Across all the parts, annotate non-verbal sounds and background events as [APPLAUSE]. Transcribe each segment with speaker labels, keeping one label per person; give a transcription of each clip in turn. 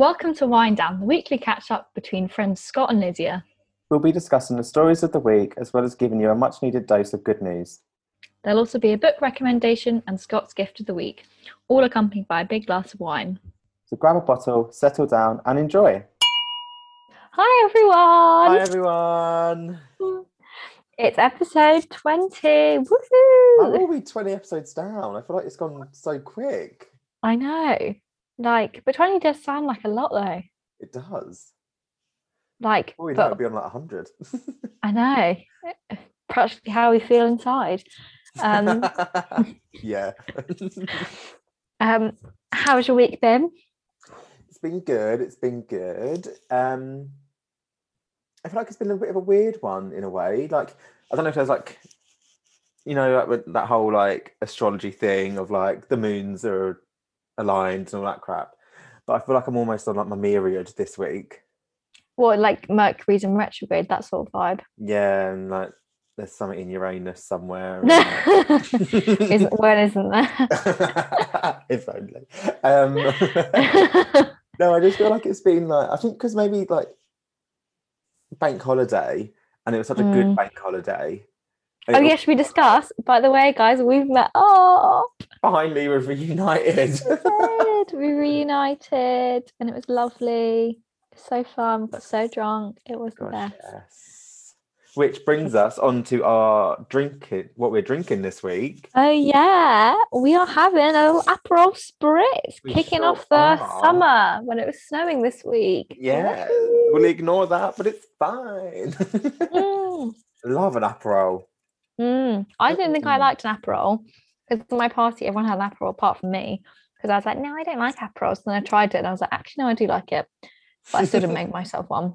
Speaker 1: Welcome to Wind Down, the weekly catch up between friends Scott and Lydia.
Speaker 2: We'll be discussing the stories of the week as well as giving you a much needed dose of good news.
Speaker 1: There'll also be a book recommendation and Scott's gift of the week, all accompanied by a big glass of wine.
Speaker 2: So grab a bottle, settle down, and enjoy.
Speaker 1: Hi everyone!
Speaker 2: Hi, everyone.
Speaker 1: It's episode 20.
Speaker 2: How
Speaker 1: Woohoo!
Speaker 2: are we 20 episodes down? I feel like it's gone so quick.
Speaker 1: I know. Like, but 20 does sound like a lot though.
Speaker 2: It does.
Speaker 1: Like,
Speaker 2: Oh, we know it'll be on like 100.
Speaker 1: I know. Practically how we feel inside. Um, [LAUGHS]
Speaker 2: yeah. [LAUGHS]
Speaker 1: um, how's your week been?
Speaker 2: it's been good. It's been good. Um, I feel like it's been a bit of a weird one in a way. Like, I don't know if there's like, you know, like with that whole like astrology thing of like the moons are aligned and all that crap. But I feel like I'm almost on like my myriad this week.
Speaker 1: Well, like Mercury's in retrograde, that sort of vibe?
Speaker 2: Yeah, and like there's something in Uranus somewhere. [LAUGHS]
Speaker 1: isn't, when isn't there? [LAUGHS]
Speaker 2: if only. Um, [LAUGHS] no, I just feel like it's been like I think because maybe like bank holiday, and it was such a
Speaker 1: Mm.
Speaker 2: good bank holiday.
Speaker 1: Oh
Speaker 2: was
Speaker 1: yes, we discussed. By the way, guys, we've met. Oh,
Speaker 2: finally we're reunited.
Speaker 1: we we reunited, and it was lovely. So fun. Got so drunk. It was the best.
Speaker 2: yes. Which brings us on to our drinking. What we're drinking this week.
Speaker 1: Oh yeah, we are having a little Aperol Spritz,
Speaker 2: We
Speaker 1: kicking
Speaker 2: sure
Speaker 1: off the
Speaker 2: are.
Speaker 1: summer when it was snowing this week.
Speaker 2: Yeah, we'll ignore that, but it's fine. [LAUGHS]
Speaker 1: Mm.
Speaker 2: Love an Aperol.
Speaker 1: Mm, I didn't think I liked an Aperol because my party everyone had an Aperol apart from me because I was like, no, I don't like Aperols. Then I tried it and I was like, actually, no, I do like it, but I still didn't make [LAUGHS] myself one.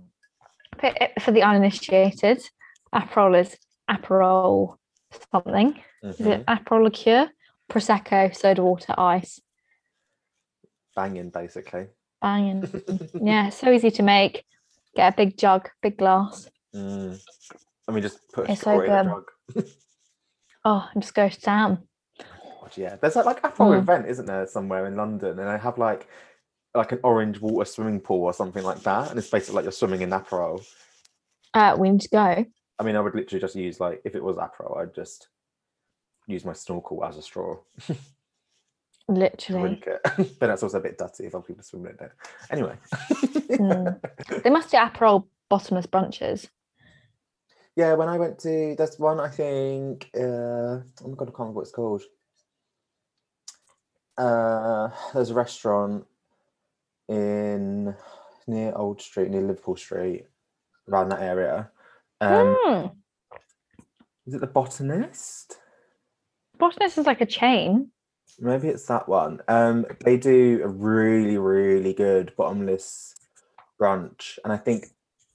Speaker 1: But for the uninitiated, Aperol is Aperol something. Is
Speaker 2: Mhm.
Speaker 1: it Aperol liqueur, prosecco, soda water, ice,
Speaker 2: Banging, basically.
Speaker 1: banging. [LAUGHS] yeah, so easy to make. Get a big jug, big glass.
Speaker 2: Mm. And we just put a
Speaker 1: It's so
Speaker 2: straw in a
Speaker 1: good. Oh, and just go to town.
Speaker 2: God, yeah, there's that like Aperol
Speaker 1: Mm.
Speaker 2: event, isn't there, somewhere in London, and they have like like an orange water swimming pool or something like that, and it's basically like you're swimming in Aperol.
Speaker 1: Uh, we need to go.
Speaker 2: I mean, I would literally just use like if it was Aperol, I'd just use my snorkel as a straw,
Speaker 1: Literally. [LAUGHS] [LAUGHS]
Speaker 2: but that's also a bit dirty if other people swim in it. Anyway,
Speaker 1: Mm. [LAUGHS] They must do Aperol bottomless brunches.
Speaker 2: Yeah, when I went to there's one I think uh, oh my god, I can't remember what it's called. Uh, there's a restaurant in near Old Street, near Liverpool Street, around that area. Um,
Speaker 1: Hmm.
Speaker 2: Is it the Botanist?
Speaker 1: Botanist is like a chain.
Speaker 2: Maybe it's that one. Um, they do a really, really good bottomless brunch, and I think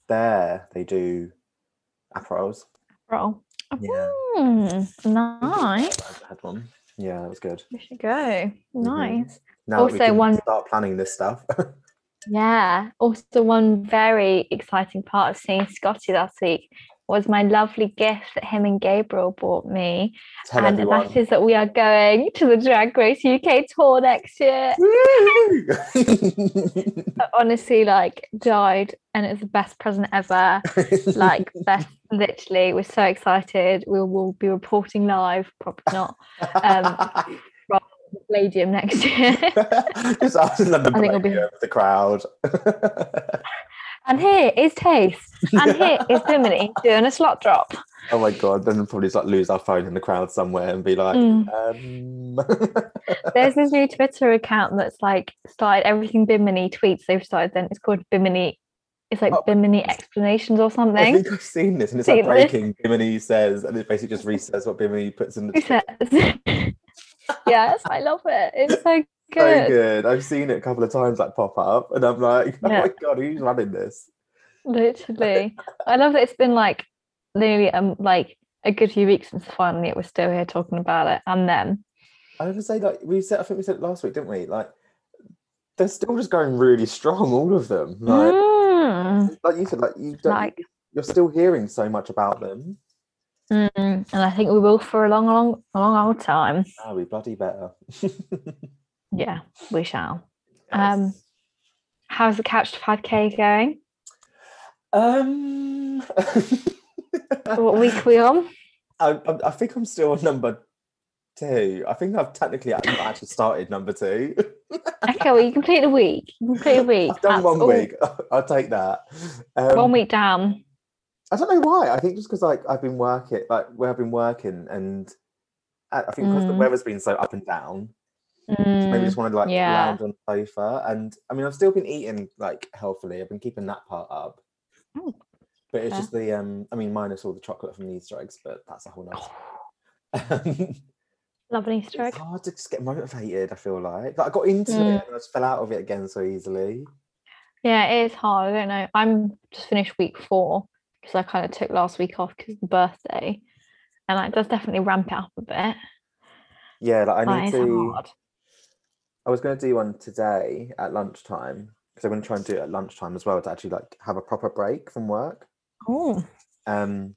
Speaker 2: there they do aperols.
Speaker 1: Aperol.
Speaker 2: Yeah.
Speaker 1: Hmm, nice.
Speaker 2: I had one. Yeah, that was good.
Speaker 1: We should go. Nice.
Speaker 2: We
Speaker 1: Also one-
Speaker 2: start planning this stuff. [LAUGHS]
Speaker 1: Yeah. Also, one very exciting part of seeing Scotty last week was my lovely gift that him and Gabriel bought me.
Speaker 2: Tell
Speaker 1: and
Speaker 2: everyone.
Speaker 1: that is that we are going to the Drag Race UK tour next year. Honestly, like, died, and it's the best present ever. Like, best, [LAUGHS] literally, we're so excited. We will be reporting live, probably not, um, [LAUGHS] the Palladium next year. [LAUGHS]
Speaker 2: Just after London
Speaker 1: I think it'll be-
Speaker 2: the crowd.
Speaker 1: And here is Tayce, and here is [LAUGHS] Bimini doing a slot drop.
Speaker 2: oh my god! Then we'll probably just like lose our phone in the crowd somewhere and be like,
Speaker 1: Mm.
Speaker 2: um... [LAUGHS]
Speaker 1: There's this new Twitter account that's like started everything Bimini tweets they've started. Then it's called Bimini. It's like
Speaker 2: Oh.
Speaker 1: Bimini explanations or something.
Speaker 2: I think I've seen this, and it's like
Speaker 1: Seen this?
Speaker 2: breaking. Bimini says, and it basically just resets what Bimini puts in the. [LAUGHS]
Speaker 1: Yes, I love it. It's so
Speaker 2: So
Speaker 1: good.
Speaker 2: good. I've seen it a couple of times like pop up, and I'm like, [LAUGHS] oh
Speaker 1: Yeah.
Speaker 2: my god, who's running this?
Speaker 1: Literally, [LAUGHS] I love that it's been like nearly um like a good few weeks since finally we're still here talking about it and then
Speaker 2: I would say like we said, I think we said it last week, didn't we? Like they're still just going really strong, all of them. Like,
Speaker 1: Mm,
Speaker 2: like you said, like you don't,
Speaker 1: like
Speaker 2: you're still hearing so much about them.
Speaker 1: mm, and I think we will for a long, long, long old time.
Speaker 2: Ah, we bloody better. [LAUGHS]
Speaker 1: Yeah, we shall. Um, how's the couch to 5k going?
Speaker 2: Um, [LAUGHS]
Speaker 1: What week are we on?
Speaker 2: I, I, think I'm still on number two. I think I've technically actually started number two.
Speaker 1: Okay, well you complete the week. You complete a week.
Speaker 2: I've done
Speaker 1: That's
Speaker 2: one
Speaker 1: all-
Speaker 2: week. [LAUGHS] I'll take that. Um,
Speaker 1: One week down.
Speaker 2: I don't know why. I think just because like I've been working, like where I've been working, and I I think because the
Speaker 1: Mm.
Speaker 2: weather's been so up and down, maybe
Speaker 1: Mm,
Speaker 2: just wanted to like
Speaker 1: yeah.
Speaker 2: lounge on the sofa. And I mean, I've still been eating like healthily. I've been keeping that part up.
Speaker 1: Oh,
Speaker 2: But it's just the um. I mean, minus all the chocolate from the Easter eggs, but that's a whole nother. Um,
Speaker 1: Love an Easter egg.
Speaker 2: it's hard to just get motivated. I feel like, like I got into
Speaker 1: Mm.
Speaker 2: it and I just fell out of it again so easily.
Speaker 1: Yeah, it is hard. I don't know. I'm just finished week four because I kind of took last week off because of the birthday, and like, it does definitely ramp it up a bit.
Speaker 2: Yeah, like I
Speaker 1: That
Speaker 2: need to.
Speaker 1: hard.
Speaker 2: I was going to do one today at lunchtime because I'm going to try and do it at lunchtime as well to actually like have a proper break from work.
Speaker 1: Oh,
Speaker 2: Um,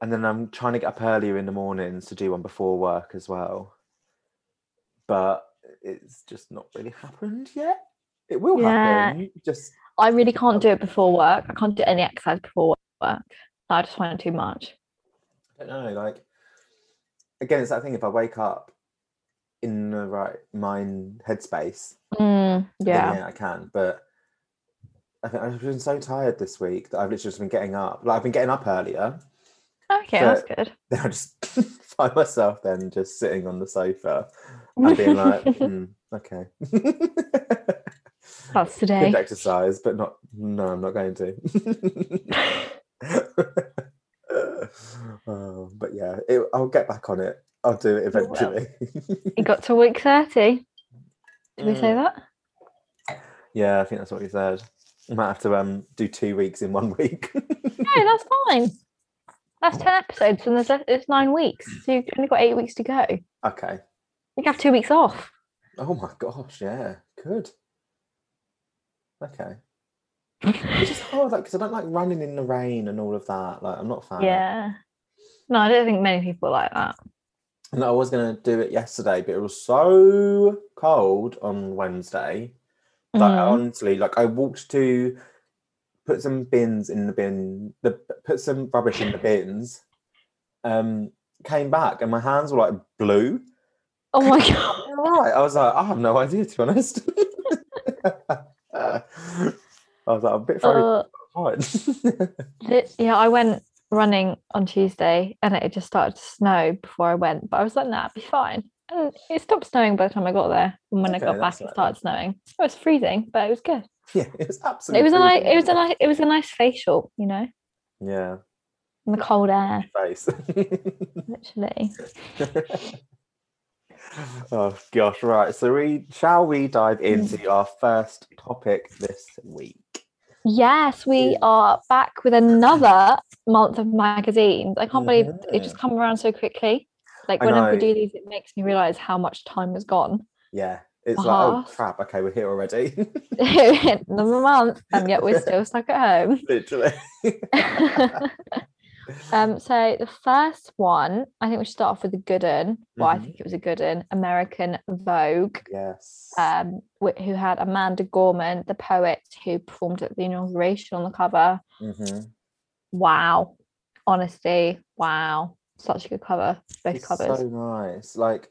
Speaker 2: and then I'm trying to get up earlier in the mornings to do one before work as well. But it's just not really happened yet. It will
Speaker 1: Yeah.
Speaker 2: happen. Just
Speaker 1: I really can't do it before work. I can't do any exercise before work. I just find it too much.
Speaker 2: I don't know. Like again, it's that thing. If I wake up in the right mind headspace,
Speaker 1: Mm, yeah.
Speaker 2: yeah, I can. But I think I've been so tired this week that I've literally just been getting up. Like I've been getting up earlier.
Speaker 1: Okay, that's good.
Speaker 2: Then I just [LAUGHS] find myself then just sitting on the sofa and being [LAUGHS] like, "Hmm, okay. [LAUGHS]
Speaker 1: That's
Speaker 2: Good
Speaker 1: today.
Speaker 2: exercise, but not. No, I'm not going to. oh, but yeah, it, I'll get back on it. I'll do it eventually.
Speaker 1: You got to week 30. Did we say
Speaker 2: Mm.
Speaker 1: that?
Speaker 2: Yeah, I think that's what you said. I might have to um do two weeks in one week.
Speaker 1: No, that's fine. That's 10 episodes and there's it's nine weeks. So you've only got eight weeks to go. You
Speaker 2: okay.
Speaker 1: can have two weeks off.
Speaker 2: Oh my gosh, yeah, good. Okay. [LAUGHS] It's just hard, like, because I don't like running in the rain and all of that. Like, I'm not a fan.
Speaker 1: Yeah. No, I don't think many people like that.
Speaker 2: And I was going to do it yesterday, but it was so cold on Wednesday. Like,
Speaker 1: Mm.
Speaker 2: honestly, like, I walked to put some bins in the bin, the put some rubbish in the bins, um, came back, and my hands were like blue.
Speaker 1: Oh my [LAUGHS] god.
Speaker 2: Right. I was like, I have no idea, to be honest. [LAUGHS] I was like, I'm a bit very
Speaker 1: Uh, [LAUGHS] yeah, I went running on Tuesday and it just started to snow before I went, but I was like, nah, it'd be fine. And it stopped snowing by the time I got there. And when
Speaker 2: Okay,
Speaker 1: I got back, it started snowing. It was freezing, but it was good. [LAUGHS]
Speaker 2: yeah, it was absolutely.
Speaker 1: It was a nice, it was a nice, it was a nice facial, you know.
Speaker 2: Yeah,
Speaker 1: in the cold air, [LAUGHS]
Speaker 2: face.
Speaker 1: literally. [LAUGHS]
Speaker 2: oh gosh, right. So we shall we dive
Speaker 1: Mm.
Speaker 2: into our first topic this week?
Speaker 1: Yes, we are back with another month of magazines. I can't believe it just come around so quickly. Like
Speaker 2: I
Speaker 1: whenever we do these, it makes me realize how much time has gone.
Speaker 2: Yeah. It's like, oh crap, okay, we're here already. [LAUGHS]
Speaker 1: Another month, and yet we're [LAUGHS] still stuck at home.
Speaker 2: Literally. [LAUGHS]
Speaker 1: um, so the first one, I think we should start off with a good one. Well, I
Speaker 2: Mhm.
Speaker 1: think it was a good one. American Vogue,
Speaker 2: yes.
Speaker 1: um, wh- who had Amanda Gorman, the poet, who performed at the inauguration on the cover.
Speaker 2: Mhm.
Speaker 1: Wow, honestly, wow, such a good cover. Both
Speaker 2: It's
Speaker 1: covers.
Speaker 2: so nice. Like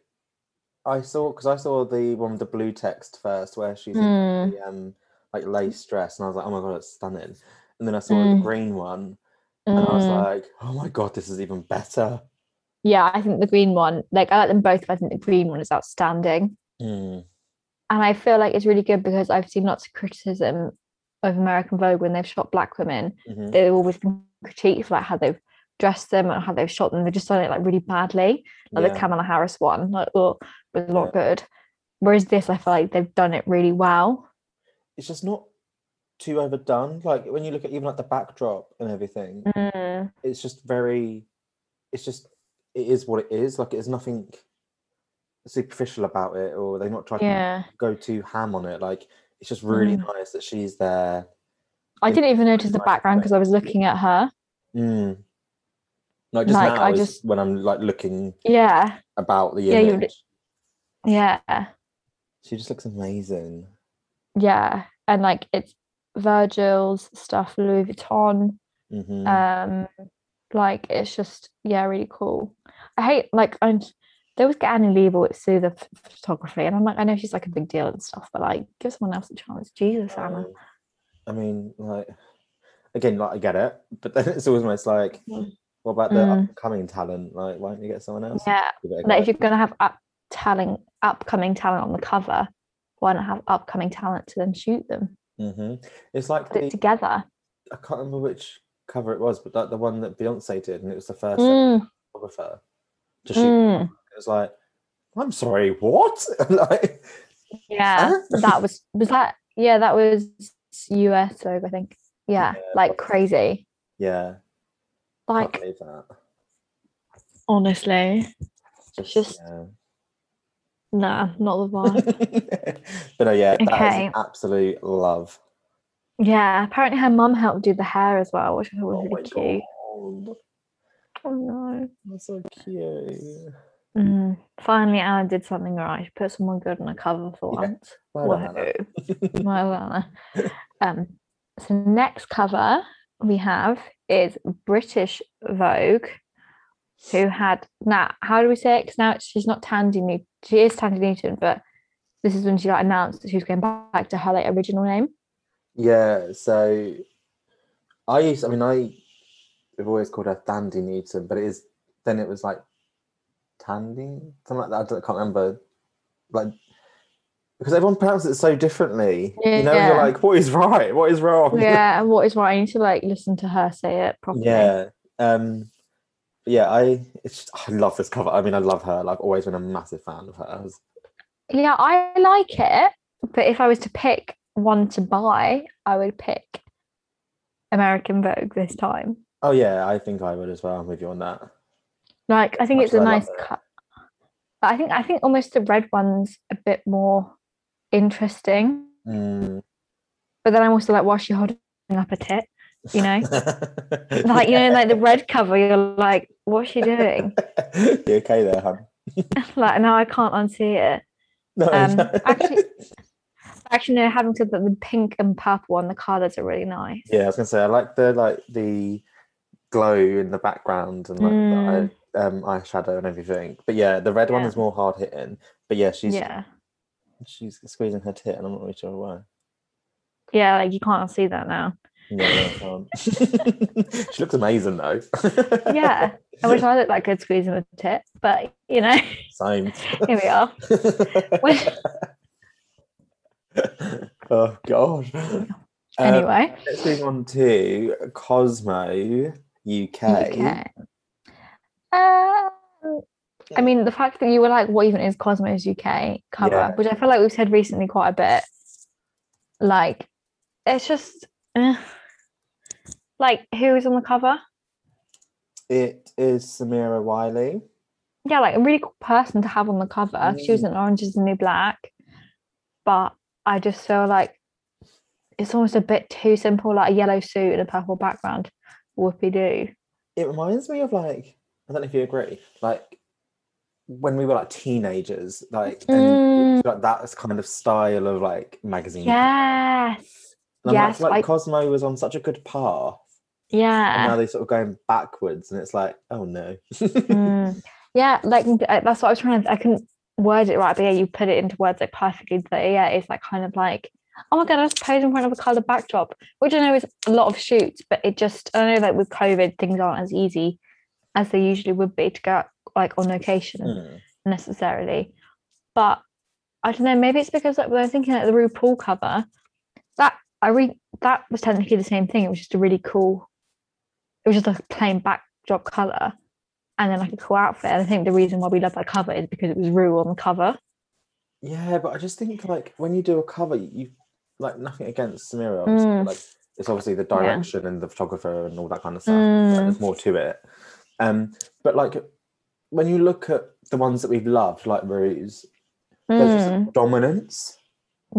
Speaker 2: I saw because I saw the one with the blue text first where she's in
Speaker 1: Mm.
Speaker 2: the um like lace dress and I was like, oh my god, it's stunning. And then I saw
Speaker 1: Mm.
Speaker 2: the green one and I was
Speaker 1: Mm.
Speaker 2: like, oh my god, this is even better.
Speaker 1: yeah, I think the green one, like I like them both, but I think the green one is outstanding.
Speaker 2: Mm.
Speaker 1: and I feel like it's really good because I've seen lots of criticism of American Vogue when they've shot black women.
Speaker 2: Mhm.
Speaker 1: They've always been critiqued for like how they've dressed them and how they've shot them. They've just done it like really badly. Like the
Speaker 2: Yeah.
Speaker 1: Kamala Harris one, like oh, was not good. Whereas this, I feel like they've done it really well.
Speaker 2: It's just not too overdone. Like when you look at even like the backdrop and everything,
Speaker 1: Mm,
Speaker 2: it's just very it's just it is what it is. Like it's nothing superficial about it or they've not tried
Speaker 1: yeah,
Speaker 2: to go too ham on it. Like it's just really
Speaker 1: Mm.
Speaker 2: nice that she's there.
Speaker 1: I
Speaker 2: It's
Speaker 1: didn't even notice the background because I was looking at her.
Speaker 2: Mm. Like just
Speaker 1: Like,
Speaker 2: now
Speaker 1: I just-
Speaker 2: when I'm like looking
Speaker 1: Yeah,
Speaker 2: about the
Speaker 1: Yeah,
Speaker 2: image.
Speaker 1: li- yeah,
Speaker 2: She just looks amazing.
Speaker 1: yeah. and like it's Virgil's stuff, Louis Vuitton.
Speaker 2: Mhm.
Speaker 1: Um, like it's just yeah, really cool. I hate like I'm they always get Annie Leibovitz through the ph- photography, and I'm like, I know she's like a big deal and stuff, but like give someone else a chance. Jesus, Anna.
Speaker 2: Um, I mean, like again, like I get it, but then it's almost like,
Speaker 1: Mm.
Speaker 2: what about the
Speaker 1: Mm.
Speaker 2: upcoming talent? Like, why don't you get someone else?
Speaker 1: Yeah,
Speaker 2: give it a
Speaker 1: like if you're gonna have up talent, upcoming talent on the cover, why not have upcoming talent to then shoot them,
Speaker 2: Mhm. It's like
Speaker 1: put it
Speaker 2: the,
Speaker 1: together?
Speaker 2: I can't remember which cover it was, but like the one that Beyonce did, and it was the first
Speaker 1: Mm,
Speaker 2: photographer to shoot.
Speaker 1: mm.
Speaker 2: It was like, I'm sorry, what? [LAUGHS] like,
Speaker 1: Yeah, that was was that yeah, that was US Vogue, I think. Yeah,
Speaker 2: Yeah,
Speaker 1: like crazy.
Speaker 2: yeah,
Speaker 1: Like
Speaker 2: that.
Speaker 1: honestly,
Speaker 2: Just,
Speaker 1: just-
Speaker 2: yeah.
Speaker 1: Nah, not the vibe. [LAUGHS]
Speaker 2: but no, yeah, that is
Speaker 1: Okay.
Speaker 2: an absolute love.
Speaker 1: yeah, apparently her mum helped do the hair as well, which I thought was
Speaker 2: Oh my
Speaker 1: really cute.
Speaker 2: god,
Speaker 1: Oh no.
Speaker 2: that's so cute.
Speaker 1: Mm, finally, Anna did something right. She put someone good on a cover for
Speaker 2: Yeah.
Speaker 1: once.
Speaker 2: Well done, [LAUGHS]
Speaker 1: well. Um, so next cover we have is British Vogue, who had now. How do we say it? Because now she's not Tandy Newton. She is Tandy Newton, but this is when she like announced that she was going back to her like original name.
Speaker 2: Yeah, so I used, I mean, I have always called her Thandy Newton, but it is, then it was like Tandy, something like that. I, can't remember. Like, because everyone pronounces it so differently. You know,
Speaker 1: Yeah.
Speaker 2: you're like, what is right? What is wrong?
Speaker 1: Yeah, [LAUGHS] and what is right? I need to like listen to her say it properly.
Speaker 2: Yeah. Um, yeah, I, it's, I love this cover. I mean, I love her. Like, always been a massive fan of hers.
Speaker 1: Yeah, I like it, but if I was to pick one to buy, I would pick American Vogue this time.
Speaker 2: Oh, yeah, I think I would as well. I'm with you on that.
Speaker 1: Like, I think
Speaker 2: Much
Speaker 1: it's a
Speaker 2: I
Speaker 1: nice cut. But I think I think almost the red one's a bit more interesting.
Speaker 2: Mm.
Speaker 1: But then I'm also like, why is she holding up a tit? You know, [LAUGHS] like you know, like the red cover, you're like, what's she doing? [LAUGHS]
Speaker 2: you okay there, hun? [LAUGHS]
Speaker 1: like now I can't unsee it.
Speaker 2: No,
Speaker 1: Um,
Speaker 2: no.
Speaker 1: actually, [LAUGHS] actually, no. Having said that, the pink and purple one, the colours are really nice.
Speaker 2: yeah, I was gonna say I like the like the glow in the background and like
Speaker 1: Mm.
Speaker 2: the eye, um, eyeshadow and everything. But yeah, the red one is more hard hitting. But yeah, she's
Speaker 1: yeah,
Speaker 2: she's squeezing her tit, and I'm not really sure why.
Speaker 1: yeah. Like you can't see that now.
Speaker 2: Yeah, no, I can't. she looks amazing though.
Speaker 1: Yeah, I wish I looked like good squeezing a tit, but you know,
Speaker 2: Same. [LAUGHS]
Speaker 1: here we are. [LAUGHS]
Speaker 2: Oh god. Um,
Speaker 1: anyway,
Speaker 2: let's move on to Cosmo UK.
Speaker 1: okay. Um, I mean, the fact that you were like, "What even is Cosmos UK cover?"
Speaker 2: Yeah.
Speaker 1: Which I feel like we've said recently quite a bit. Like, it's just, eh. like, who's on the cover?
Speaker 2: It is Samira Wiley.
Speaker 1: Yeah, like a really cool person to have on the cover. She was mm. in Orange is the New Black, but I just feel like it's almost a bit too simple, like a yellow suit and a purple background. Whoopie doo.
Speaker 2: It reminds me of like I don't know if you agree, like when we were like teenagers, like and mm. like that kind of style of like magazine.
Speaker 1: Yes.
Speaker 2: And
Speaker 1: yes,
Speaker 2: like, like Cosmo was on such a good path, and now they're sort of going backwards, and it's like, oh no.
Speaker 1: Mm. [LAUGHS] Yeah, like uh, that's what I was trying to. I couldn't word it right, but yeah, you put it into words like perfectly. That yeah, it's like kind of like, oh my god, I was posing in front of a coloured backdrop, which I know is a lot of shoots, but it just I know like with COVID things aren't as easy as they usually would be to go out, like on location
Speaker 2: Mm.
Speaker 1: necessarily. But I don't know, maybe it's because like when I was thinking like the RuPaul cover, that I read that was technically the same thing. It was just a really cool. It was just a plain backdrop color, and then like a cool outfit. And I think the reason why we love that cover is because it was Ru on the cover.
Speaker 2: Yeah, but I just think like when you do a cover, you like nothing against Samira,
Speaker 1: Mm.
Speaker 2: like it's obviously the
Speaker 1: Yeah.
Speaker 2: direction and the photographer and all that kind of stuff. like,
Speaker 1: Mm.
Speaker 2: there's more to it. Um, but like when you look at the ones that we've loved, like Ru's, there's just
Speaker 1: Mm,
Speaker 2: a dominance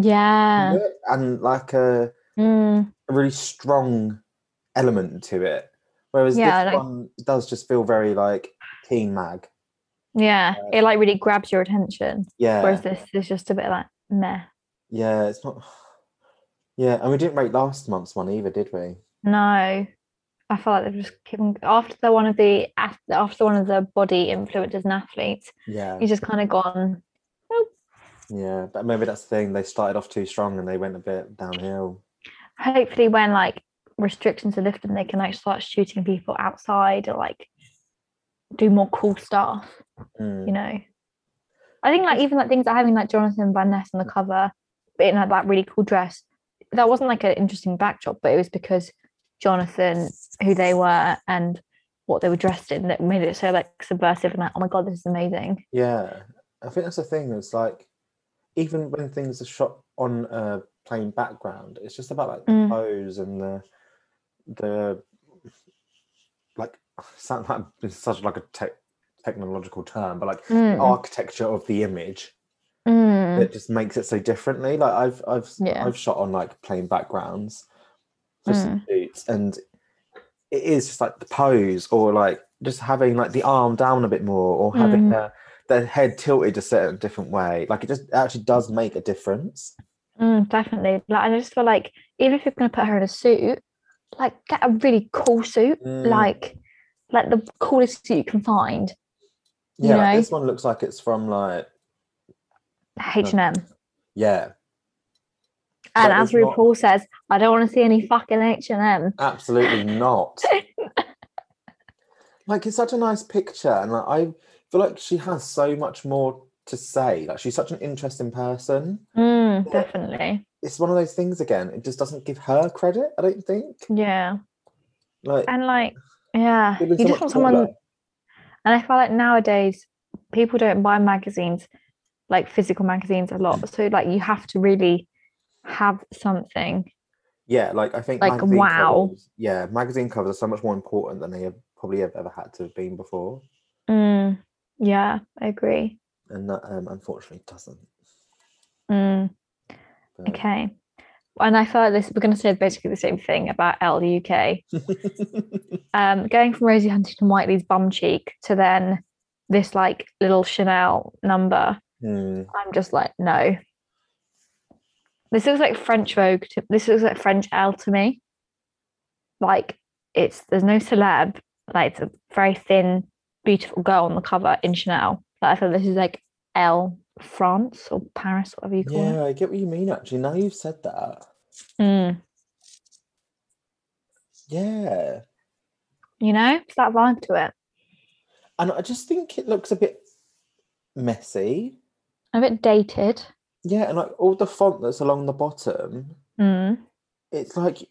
Speaker 1: Yeah.
Speaker 2: and like a,
Speaker 1: Mm,
Speaker 2: a really strong element to it. Whereas
Speaker 1: Yeah,
Speaker 2: this
Speaker 1: like-
Speaker 2: one does just feel very like teen mag.
Speaker 1: yeah.
Speaker 2: Uh,
Speaker 1: It like really grabs your attention.
Speaker 2: Yeah.
Speaker 1: Whereas this is just a bit like meh.
Speaker 2: yeah, it's not [SIGHS] Yeah, and we didn't rate last month's one either, did we?
Speaker 1: No, I feel like they've just keeping after the one of the after one of the body influencers and athletes.
Speaker 2: Yeah.
Speaker 1: He's just kind of gone.
Speaker 2: Yeah, but maybe that's the thing. They started off too strong and they went a bit downhill.
Speaker 1: Hopefully, when like restrictions are lifted, and they can like start shooting people outside or like do more cool stuff.
Speaker 2: Mm.
Speaker 1: You know, I think like even like things like having like Jonathan Van Ness on the cover, but in like, that really cool dress. That wasn't like an interesting backdrop, but it was because Jonathan, who they were, and what they were dressed in that made it so like subversive and like, oh my god, this is amazing.
Speaker 2: Yeah, I think that's the thing. It's like even when things are shot on a plain background, it's just about like the
Speaker 1: Mm.
Speaker 2: pose and the the like sound like it's such like a tech technological term, but like
Speaker 1: Mm,
Speaker 2: architecture of the image
Speaker 1: mm,
Speaker 2: it just makes it so differently. Like I've I've
Speaker 1: Yeah.
Speaker 2: I've shot on like plain backgrounds, just
Speaker 1: Mm.
Speaker 2: shoots, and it is just like the pose or like just having like the arm down a bit more or having
Speaker 1: Mm.
Speaker 2: the the head tilted a certain different way. Like it just actually does make a difference.
Speaker 1: mm, definitely. Like I just feel like even if you're gonna put her in a suit, like get a really cool suit,
Speaker 2: Mm.
Speaker 1: like like the coolest suit you can find. you
Speaker 2: yeah, like
Speaker 1: know?
Speaker 2: this one looks like it's from like
Speaker 1: H and M.
Speaker 2: yeah,
Speaker 1: And
Speaker 2: But
Speaker 1: as
Speaker 2: it's not-
Speaker 1: RuPaul says, I don't want to see any fucking H and M.
Speaker 2: absolutely not. [LAUGHS] like it's such a nice picture, and like, I feel like she has so much more to say. Like she's such an interesting person.
Speaker 1: Mm, definitely.
Speaker 2: It's one of those things again. It just doesn't give her credit. I don't think.
Speaker 1: Yeah.
Speaker 2: Like
Speaker 1: And like, yeah, you
Speaker 2: so
Speaker 1: just want someone.
Speaker 2: cooler.
Speaker 1: And I feel like nowadays people don't buy magazines, like physical magazines, a lot. So like you have to really have something.
Speaker 2: yeah, like I think
Speaker 1: Like, wow.
Speaker 2: Covers, yeah, magazine covers are so much more important than they have probably have ever had to have been before,
Speaker 1: Mm, yeah, I agree.
Speaker 2: and that um, unfortunately doesn't.
Speaker 1: Mm,
Speaker 2: But-
Speaker 1: okay. And I feel like this we're going to say basically the same thing about Elle UK. [LAUGHS] Um, going from Rosie Huntington Whiteley's bum cheek to then this like little Chanel number.
Speaker 2: Hmm.
Speaker 1: I'm just like, no. This looks like French Vogue. To, this looks like French Elle to me. Like it's there's no celeb. Like it's a very thin, beautiful girl on the cover in Chanel. Like I feel this is like Elle France or Paris, whatever you call it.
Speaker 2: Yeah, I get what you mean. Actually, now you've said that,
Speaker 1: Mm,
Speaker 2: yeah,
Speaker 1: you know, it's that vibe to it.
Speaker 2: and I just think it looks a bit messy.
Speaker 1: A bit dated.
Speaker 2: Yeah, and like all the font that's along the bottom,
Speaker 1: Mm.
Speaker 2: it's like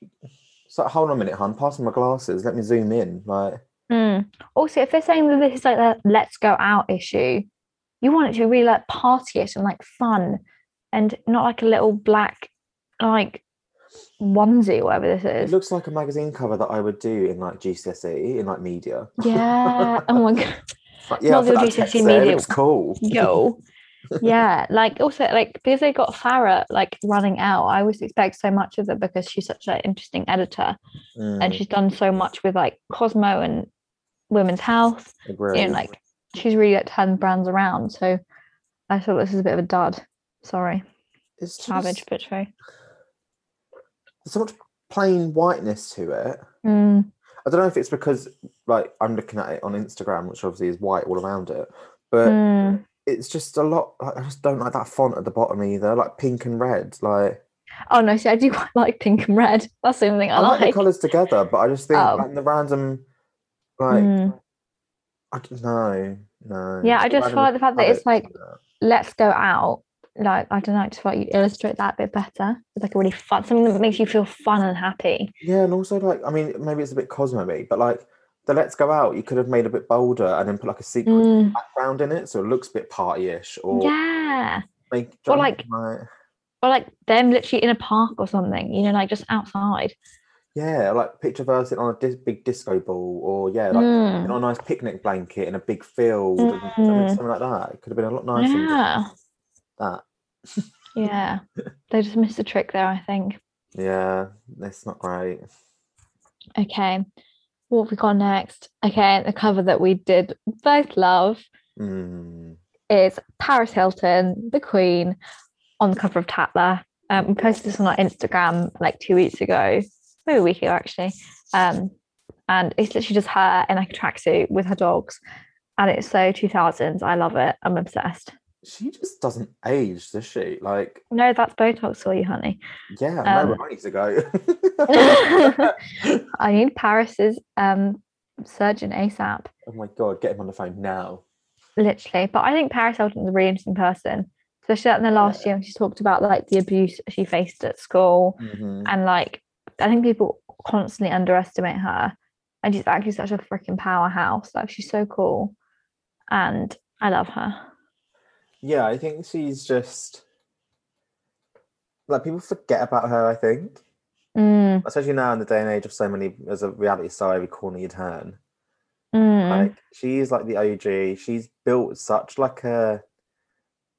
Speaker 2: it's like hold on a minute, hon, pass me my glasses. Let me zoom in. Like,
Speaker 1: Mm. Also, if they're saying that this is like the let's go out issue, you want it to be really like partyish and like fun and not like a little black like onesie or whatever this
Speaker 2: it
Speaker 1: is.
Speaker 2: looks like a magazine cover that I would do in like GCSE in like media.
Speaker 1: Yeah. Oh my god. [LAUGHS]
Speaker 2: Like, yeah,
Speaker 1: Not
Speaker 2: put
Speaker 1: GCSE
Speaker 2: text it
Speaker 1: media.
Speaker 2: looks cool.
Speaker 1: Yo. [LAUGHS] yeah. Like also like because they got Farrah like running out, I always expect so much of it because she's such an interesting editor and
Speaker 2: Mm,
Speaker 1: she's done so much with like Cosmo and women's health.
Speaker 2: agree.
Speaker 1: you know, like she's really like turned brands around. So I thought this is a bit of a dud. Sorry,
Speaker 2: it's just,
Speaker 1: savage, but true.
Speaker 2: there's so much plain whiteness to it.
Speaker 1: Mm,
Speaker 2: I don't know if it's because like I'm looking at it on Instagram, which obviously is white all around it, but
Speaker 1: mm.
Speaker 2: it's just a lot. Like, I just don't like that font at the bottom either, like pink and red. Like
Speaker 1: Oh no, see, I do [LAUGHS] quite like pink and red. That's the only thing I,
Speaker 2: I like the
Speaker 1: like.
Speaker 2: colours together, but I just think
Speaker 1: Oh.
Speaker 2: like the random, like
Speaker 1: Mm.
Speaker 2: I don't know, no.
Speaker 1: Yeah, I just like the fact that it's like
Speaker 2: that.
Speaker 1: let's go out. Like I don't know, I just like you illustrate that a bit better. It's like a really fun, something that makes you feel fun and happy.
Speaker 2: yeah, and also like I mean maybe it's a bit Cosmo but like the let's go out, you could have made a bit bolder and then put like a secret
Speaker 1: Mm,
Speaker 2: background in it, so it looks a bit partyish, or
Speaker 1: yeah,
Speaker 2: make
Speaker 1: Or, like-
Speaker 2: like
Speaker 1: or like them literally in a park or something. You know, like just outside.
Speaker 2: Yeah, like picture verse it on a dis- big disco ball, or yeah, like
Speaker 1: Mm,
Speaker 2: on a nice picnic blanket in a big field, and something,
Speaker 1: Mm.
Speaker 2: something like that. It could have been a lot nicer
Speaker 1: yeah,
Speaker 2: that.
Speaker 1: yeah. [LAUGHS] They just missed a trick there, I think.
Speaker 2: Yeah, that's not great.
Speaker 1: Okay. What have we got next? Okay, the cover that we did both love
Speaker 2: Mm.
Speaker 1: is Paris Hilton, the Queen, on the cover of Tatler. Um, we posted this on our Instagram like two weeks ago, maybe a week ago actually. Um, and it's literally just her in like a tracksuit with her dogs, and it's so 2000s. I love it. I'm obsessed.
Speaker 2: She just doesn't age, does she? Like,
Speaker 1: No, that's Botox for you, honey.
Speaker 2: yeah, I know
Speaker 1: Um,
Speaker 2: where I need to go. [LAUGHS] [LAUGHS]
Speaker 1: I need Paris's um surgeon ASAP.
Speaker 2: oh my god, get him on the phone now.
Speaker 1: literally. But I think Paris Hilton's a really interesting person, especially in the last
Speaker 2: Yeah.
Speaker 1: year when she talked about like the abuse she faced at school,
Speaker 2: Mhm.
Speaker 1: and like I think people constantly underestimate her, and she's actually such a freaking powerhouse. Like she's so cool, and I love her.
Speaker 2: Yeah, I think she's just like people forget about her. I think,
Speaker 1: Mm,
Speaker 2: especially now in the day and age of so many, as a reality star every corner you turn.
Speaker 1: mm,
Speaker 2: Like she's like the OG. She's built such like a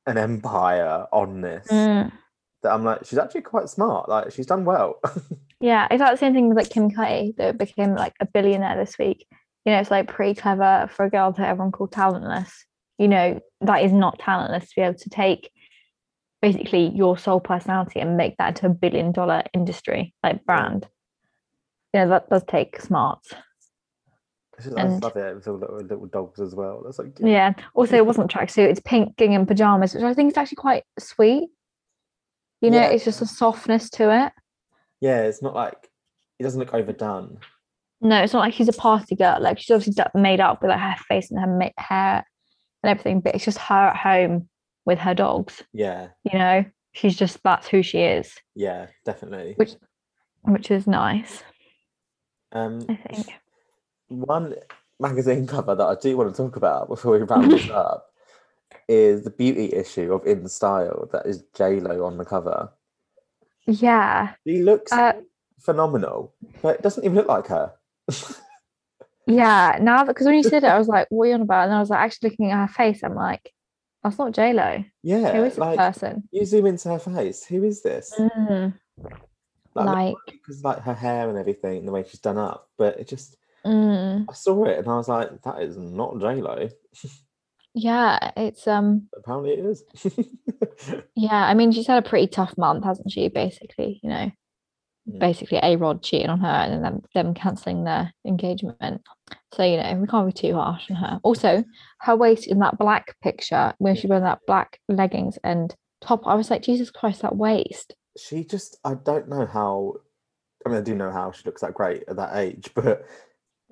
Speaker 2: an empire on this
Speaker 1: mm.
Speaker 2: That I'm like, she's actually quite smart. Like she's done well. [LAUGHS]
Speaker 1: Yeah, it's like the same thing with like Kim K that became like a billionaire this week. You know, it's like pretty clever for a girl that everyone called talentless. You know, that is not talentless to be able to take basically your sole personality and make that into a billion dollar industry, like brand. You know, that does take smarts.
Speaker 2: Just- I
Speaker 1: And-
Speaker 2: just love it with all little, little dogs as well. That's like cute.
Speaker 1: Yeah. Also, it wasn't tracksuit, it's pink gingham pajamas, which I think is actually quite sweet. You know,
Speaker 2: Yeah.
Speaker 1: it's just a softness to it.
Speaker 2: yeah, it's not like it doesn't look overdone.
Speaker 1: No, it's not like she's a party girl. Like she's obviously made up with like her face and her hair and everything, but it's just her at home with her dogs.
Speaker 2: Yeah,
Speaker 1: You know, she's just that's who she is,
Speaker 2: yeah, definitely.
Speaker 1: which which is nice.
Speaker 2: Um,
Speaker 1: I think.
Speaker 2: one magazine cover that I do want to talk about before we wrap this [LAUGHS] up is the beauty issue of In Style that is J Lo on the cover.
Speaker 1: Yeah,
Speaker 2: She looks
Speaker 1: Uh,
Speaker 2: phenomenal, but it doesn't even look like her. [LAUGHS]
Speaker 1: yeah. Now because when you said it, I was like, "What are you on about?" And I was like, actually looking at her face, I'm like, "That's not J Lo.
Speaker 2: yeah,
Speaker 1: Who is this
Speaker 2: like
Speaker 1: person?"
Speaker 2: you zoom into her face. Who is this?
Speaker 1: Mm, like,
Speaker 2: because like her hair and everything, and the way she's done up, but it just
Speaker 1: mm,
Speaker 2: I saw it and I was like, that is not J Lo. [LAUGHS]
Speaker 1: yeah, it's um,
Speaker 2: Apparently, it is. [LAUGHS]
Speaker 1: yeah. I mean, she's had a pretty tough month, hasn't she? Basically, you know.
Speaker 2: Mm.
Speaker 1: basically A-Rod cheating on her and then them, cancelling their engagement. So you know we can't be too harsh on her. Also, her waist in that black picture when she wore that black leggings and top, I was like, Jesus Christ, that waist.
Speaker 2: she just I don't know how. I mean, I do know how she looks that great at that age, but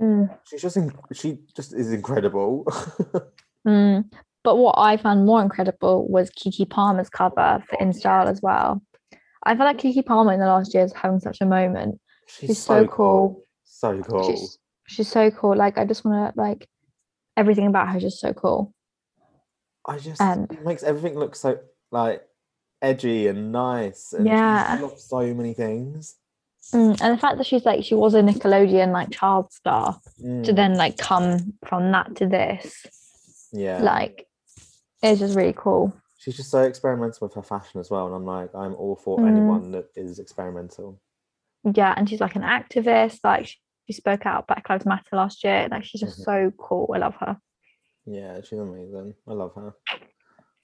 Speaker 1: Mm,
Speaker 2: she's just in, she just is incredible. [LAUGHS]
Speaker 1: mm. But what I found more incredible was Keke Palmer's cover for In Style as well. I feel like Kiki Palmer in the last year is having such a moment.
Speaker 2: she's,
Speaker 1: She's so cool.
Speaker 2: so cool.
Speaker 1: She's she's so cool. Like I just want to like everything about her is just so cool.
Speaker 2: I just it makes everything look so like edgy and nice. And
Speaker 1: Yeah.
Speaker 2: she's full so many things.
Speaker 1: Mm, and the fact that she's like she was a Nickelodeon like child star to
Speaker 2: Mm,
Speaker 1: then like come from that to this,
Speaker 2: yeah,
Speaker 1: like it's just really cool.
Speaker 2: she's just so experimental with her fashion as well, and I'm like, I'm all for
Speaker 1: Mm.
Speaker 2: anyone that is experimental.
Speaker 1: Yeah, and she's like an activist. Like she, she spoke out Black Lives Matter last year. Like she's just
Speaker 2: Mhm.
Speaker 1: so cool. I love her.
Speaker 2: Yeah, she's amazing. I love her.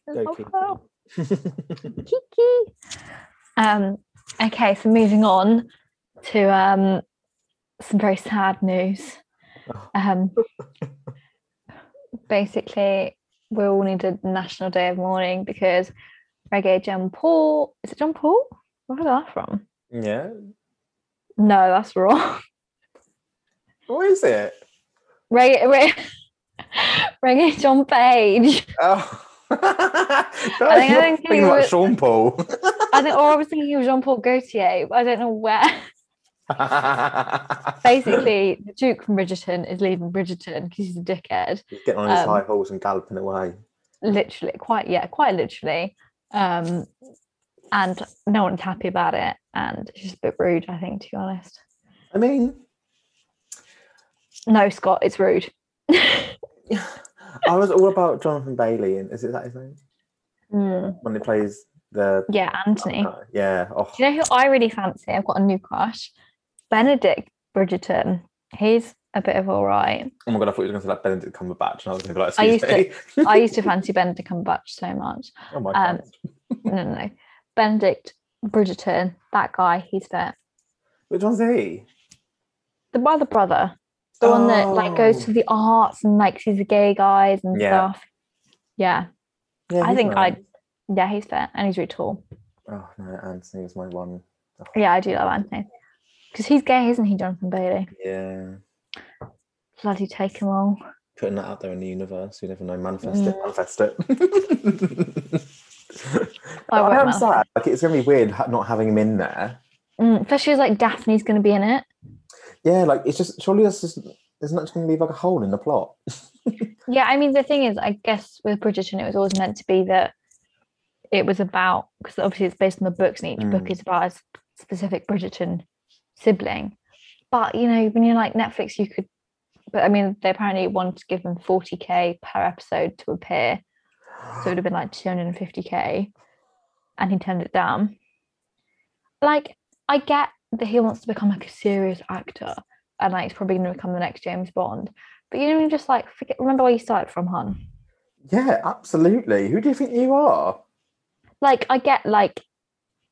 Speaker 1: I
Speaker 2: Go
Speaker 1: love
Speaker 2: Keke.
Speaker 1: her. [LAUGHS] Keke. Um. Okay, so moving on to um some very sad news.
Speaker 2: Oh.
Speaker 1: Um. [LAUGHS] basically, we all need a National Day of Mourning because Reggae John Paul. Is it John Paul? Where was that from?
Speaker 2: yeah,
Speaker 1: No, that's wrong.
Speaker 2: what is it?
Speaker 1: Reggae, [LAUGHS] reggae, Regé-Jean Page.
Speaker 2: Oh. [LAUGHS] I
Speaker 1: think I think
Speaker 2: thinking about
Speaker 1: was-
Speaker 2: Sean Paul.
Speaker 1: I think, or I was thinking of Jean Paul Gaultier, but I don't know where. [LAUGHS] Basically, the Duke from Bridgerton is leaving Bridgerton because he's a dickhead.
Speaker 2: He's getting on his
Speaker 1: um,
Speaker 2: high horse and galloping away.
Speaker 1: Literally, quite yeah, quite literally. Um, and no one's happy about it, and it's just a bit rude, I think, to be honest.
Speaker 2: I mean,
Speaker 1: No, Scott, it's rude.
Speaker 2: I was all about Jonathan Bailey, and is it that his name? [LAUGHS]
Speaker 1: Mm,
Speaker 2: When he plays the
Speaker 1: Yeah, Anthony.
Speaker 2: yeah. Oh,
Speaker 1: Do you know who I really fancy? I've got a new crush. Benedict Bridgerton. He's a bit of all right.
Speaker 2: oh my god! I thought you were going to say like Benedict Cumberbatch, and I was going to be like,
Speaker 1: I
Speaker 2: excuse me.
Speaker 1: I used to [LAUGHS] fancy Benedict Cumberbatch so much.
Speaker 2: oh my
Speaker 1: um,
Speaker 2: god! [LAUGHS]
Speaker 1: No, no, no. Benedict Bridgerton, that guy, he's fit.
Speaker 2: Which one's he?
Speaker 1: The other brother, the one that like goes to
Speaker 2: Oh.
Speaker 1: the arts and like sees the gay guys and
Speaker 2: Yeah.
Speaker 1: stuff. Yeah,
Speaker 2: Yeah,
Speaker 1: I think I, yeah, he's fit and he's really tall.
Speaker 2: Oh no, Anthony is my one. Oh,
Speaker 1: Yeah, I do love Anthony because he's gay, isn't he, Jonathan Bailey?
Speaker 2: Yeah.
Speaker 1: Bloody take him all.
Speaker 2: Putting that out there in the universe. You never know. Manifest it.
Speaker 1: Mm.
Speaker 2: Manifest it. [LAUGHS]
Speaker 1: I,
Speaker 2: I am sad. Like it's gonna be weird not having him in there.
Speaker 1: Mm, especially as like Daphne's going to be in it.
Speaker 2: Yeah, like it's just surely there's just there's not going to leave like a hole in the plot. [LAUGHS]
Speaker 1: Yeah, I mean the thing is, I guess with Bridgerton, it was always meant to be that it was about because obviously it's based on the books, and each book
Speaker 2: Mm.
Speaker 1: is about a specific Bridgerton sibling. But you know, when you're like Netflix, you could. But I mean, they apparently wanted to give them 40k per episode to appear, so it would have been like 250k, and he turned it down. Like, I get that he wants to become like a serious actor, and like he's probably going to become the next James Bond. But you know, just like forget. Remember where you started from, hun.
Speaker 2: Yeah, absolutely. Who do you think you are?
Speaker 1: Like, I get like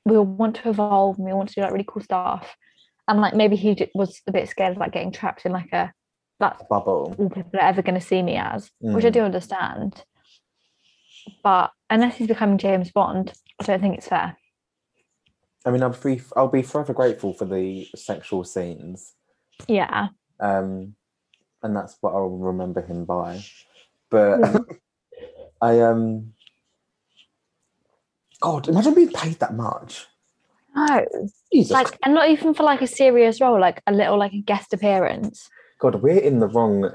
Speaker 1: we want to evolve and we want to do like really cool stuff, and like maybe he was a bit scared of like getting trapped in like a that's
Speaker 2: Bubble.
Speaker 1: all people are ever going to see me as, which I
Speaker 2: Mm.
Speaker 1: do understand. But unless he's becoming James Bond, I don't think it's fair.
Speaker 2: I mean, I'll be I'll be forever grateful for the sexual scenes,
Speaker 1: Yeah.
Speaker 2: um, and that's what I'll remember him by. But [LAUGHS] I um, God, imagine being paid that much.
Speaker 1: No.
Speaker 2: Jesus,
Speaker 1: Like, and not even for like a serious role, like a little like a guest appearance.
Speaker 2: God, we're in the wrong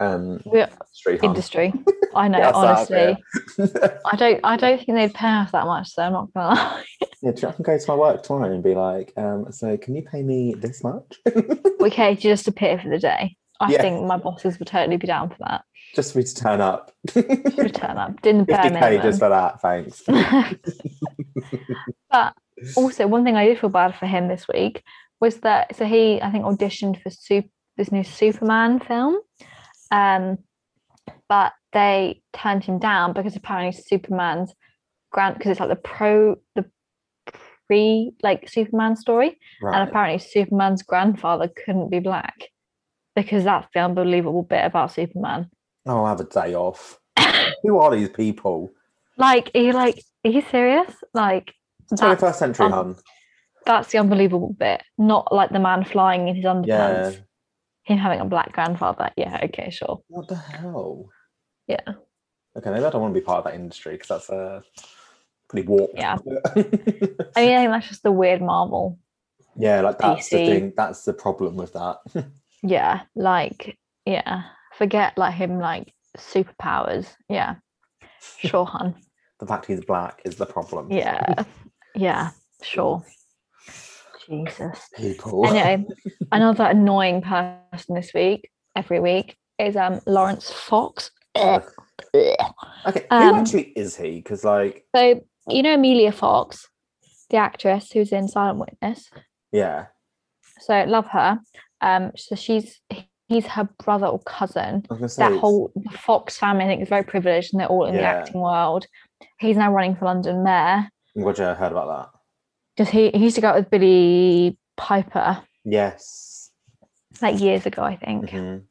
Speaker 2: um
Speaker 1: We're
Speaker 2: industry. hon.
Speaker 1: industry. [LAUGHS] I know,
Speaker 2: Get us out of
Speaker 1: honestly. [LAUGHS] I don't I don't think they'd pay us that much, so I'm not gonna lie. [LAUGHS]
Speaker 2: Yeah, do you know, I can go to my work tomorrow and be like, um, so can you pay me this much?
Speaker 1: okay, to just appear for the day. I
Speaker 2: Yeah.
Speaker 1: think my bosses would totally be down for that.
Speaker 2: just for me to turn up.
Speaker 1: To turn up. Didn't bare
Speaker 2: 50k just for that, thanks.
Speaker 1: but also one thing I did feel bad for him this week was that so he I think auditioned for soup this new Superman film. Um but they turned him down because apparently Superman's grant because it's like the pro the pre like Superman story.
Speaker 2: Right.
Speaker 1: And apparently Superman's grandfather couldn't be black because that's the unbelievable bit about Superman.
Speaker 2: Oh, I'll have a day off. Who are these people?
Speaker 1: Like, are you like, are you serious? Like, that's,
Speaker 2: 21st century,
Speaker 1: um,
Speaker 2: hun.
Speaker 1: that's the unbelievable bit. Not like the man flying in his
Speaker 2: Yeah.
Speaker 1: underpants. Him having a black grandfather. Yeah, okay, sure.
Speaker 2: What the hell?
Speaker 1: Yeah.
Speaker 2: Okay, maybe I don't want to be part of that industry because that's uh, pretty warped.
Speaker 1: Yeah. [LAUGHS] I mean, I think that's just the weird Marvel.
Speaker 2: yeah, like that's the thing. That's the problem with that. [LAUGHS]
Speaker 1: Yeah, like, yeah. Forget like him like superpowers. Yeah. [LAUGHS] Sure, hun.
Speaker 2: the fact he's black is the problem.
Speaker 1: Yeah. Yeah, sure. Jesus.
Speaker 2: People.
Speaker 1: Anyway, [LAUGHS] another annoying person this week, every week, is um Laurence Fox. Ugh. Ugh.
Speaker 2: Okay, who
Speaker 1: Um,
Speaker 2: actually is he? Because like,
Speaker 1: So you know Emilia Fox, the actress who's in Silent Witness.
Speaker 2: yeah,
Speaker 1: So love her. Um, so she's he's her brother or cousin.
Speaker 2: I was gonna say
Speaker 1: That
Speaker 2: it's-
Speaker 1: whole the Fox family, I think, is very privileged, and they're all in the acting world. He's now running for London Mayor.
Speaker 2: Roger heard about that.
Speaker 1: Just he he used to go out with Billie Piper
Speaker 2: Yes.
Speaker 1: like years ago, I think.
Speaker 2: Mhm.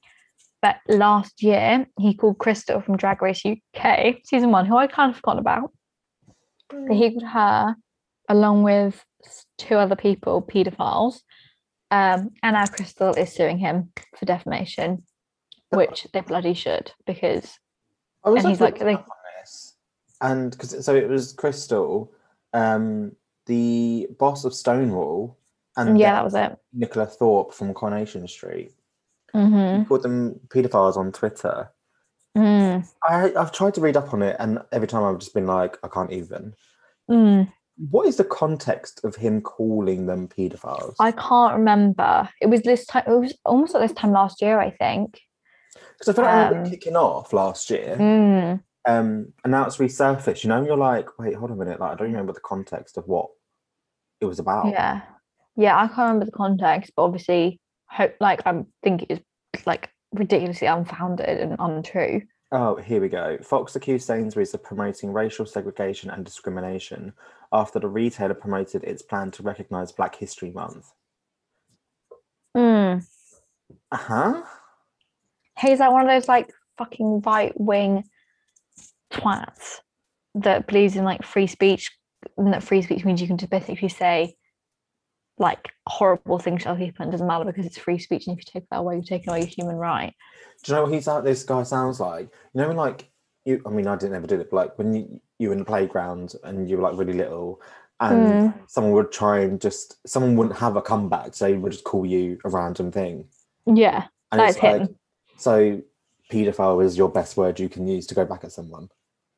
Speaker 1: But last year, he called Crystal from Drag Race UK season one, who I kind of forgot about. But he called her, along with two other people, paedophiles. Um, and now Crystal is suing him for defamation, which they bloody should, because
Speaker 2: I was
Speaker 1: And he's like,
Speaker 2: looking up on this, and because so it was Crystal, um, the boss of Stonewall, and
Speaker 1: yeah, that was it.
Speaker 2: Nicola Thorp from Coronation Street.
Speaker 1: hmm
Speaker 2: He called them paedophiles on Twitter.
Speaker 1: Mm.
Speaker 2: I, I've tried to read up on it, and every time I've just been like, I can't even.
Speaker 1: Mm.
Speaker 2: What is the context of him calling them paedophiles?
Speaker 1: I can't remember. It was this time. It was almost like this time last year, I think.
Speaker 2: Because I feel like
Speaker 1: um,
Speaker 2: it kicking off last year,
Speaker 1: Mm.
Speaker 2: Um, and now it's resurfaced. You know, and you're like, wait, hold on a minute. Like, I don't remember the context of what it was about.
Speaker 1: Yeah, yeah. I can't remember the context, but obviously, hope like I think it is like ridiculously unfounded and untrue.
Speaker 2: Oh, here we go. Fox accused Sainsbury's of promoting racial segregation and discrimination after the retailer promoted its plan to recognise Black History Month.
Speaker 1: Mm.
Speaker 2: Uh huh.
Speaker 1: He's like one of those like fucking right wing twats that believes in like free speech and that free speech means you can just basically say like horrible things to other people and it doesn't matter because it's free speech and if you take that away you're taking away your human right
Speaker 2: Do you know what he's out? This guy sounds like you know when like you. I mean, I didn't ever do it, but like when you you were in the playground and you were like really little, and hmm. someone would try and just someone wouldn't have a comeback, so they would just call you a random thing.
Speaker 1: yeah
Speaker 2: And
Speaker 1: that's
Speaker 2: it's like,
Speaker 1: him
Speaker 2: so paedophile is your best word you can use to go back at someone.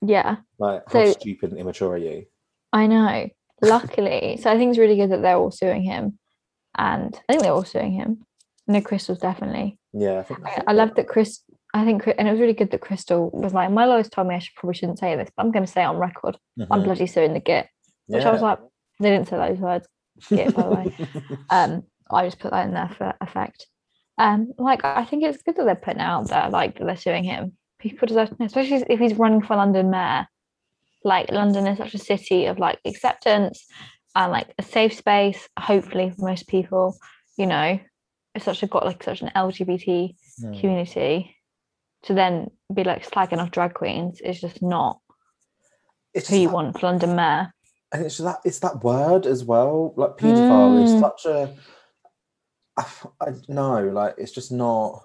Speaker 1: yeah
Speaker 2: Like how
Speaker 1: So-
Speaker 2: stupid and immature are you?
Speaker 1: i know luckily so i think it's really good that they're all suing him and i think they're all suing him no crystal's definitely
Speaker 2: Yeah, I think.
Speaker 1: I, I love that Chris. I think, and it was really good that Crystal was like, my lawyers told me I should probably shouldn't say this, but I'm going to say it on record. I'm
Speaker 2: Mhm.
Speaker 1: bloody suing the git. Which I was like, they didn't say those words. Git, by the way. [LAUGHS] Um, I just put that in there for effect. Um, like I think it's good that they're putting it out there, like that they're suing him. People deserve to know, especially if he's running for London mayor. Like London is such a city of like acceptance and like a safe space, hopefully for most people. You know, it's such a got like such an LGBT
Speaker 2: Hmm.
Speaker 1: community to then be like slagging off drag queens is just not
Speaker 2: It's
Speaker 1: who you
Speaker 2: that-
Speaker 1: want for London mayor.
Speaker 2: and it's that it's that word as well. Like paedophile is
Speaker 1: Mm.
Speaker 2: such a. I, know, like it's just not.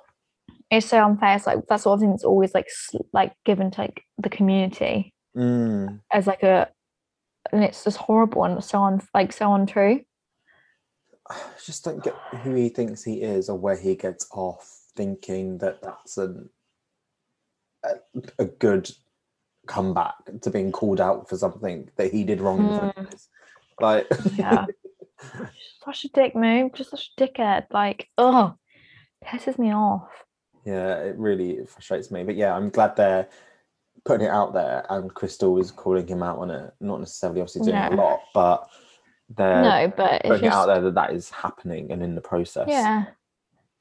Speaker 1: It's so unfair. It's like that's sort of thing that's always like like given to like the community
Speaker 2: Mm,
Speaker 1: as like a, and it's just horrible and so on like so untrue.
Speaker 2: I [SIGHS] just don't get who he thinks he is or where he gets off thinking that that's an, a, a good comeback to being called out for something that he did wrong
Speaker 1: Mm.
Speaker 2: Like,
Speaker 1: Yeah. [LAUGHS] Such a dick move, just such a dickhead. Like, oh, pisses me off.
Speaker 2: yeah, it really frustrates me. But yeah, I'm glad they're putting it out there and Crystal is calling him out on it. Not necessarily obviously doing a lot, but they're
Speaker 1: no, but
Speaker 2: putting it out there that that is happening and in the process.
Speaker 1: yeah,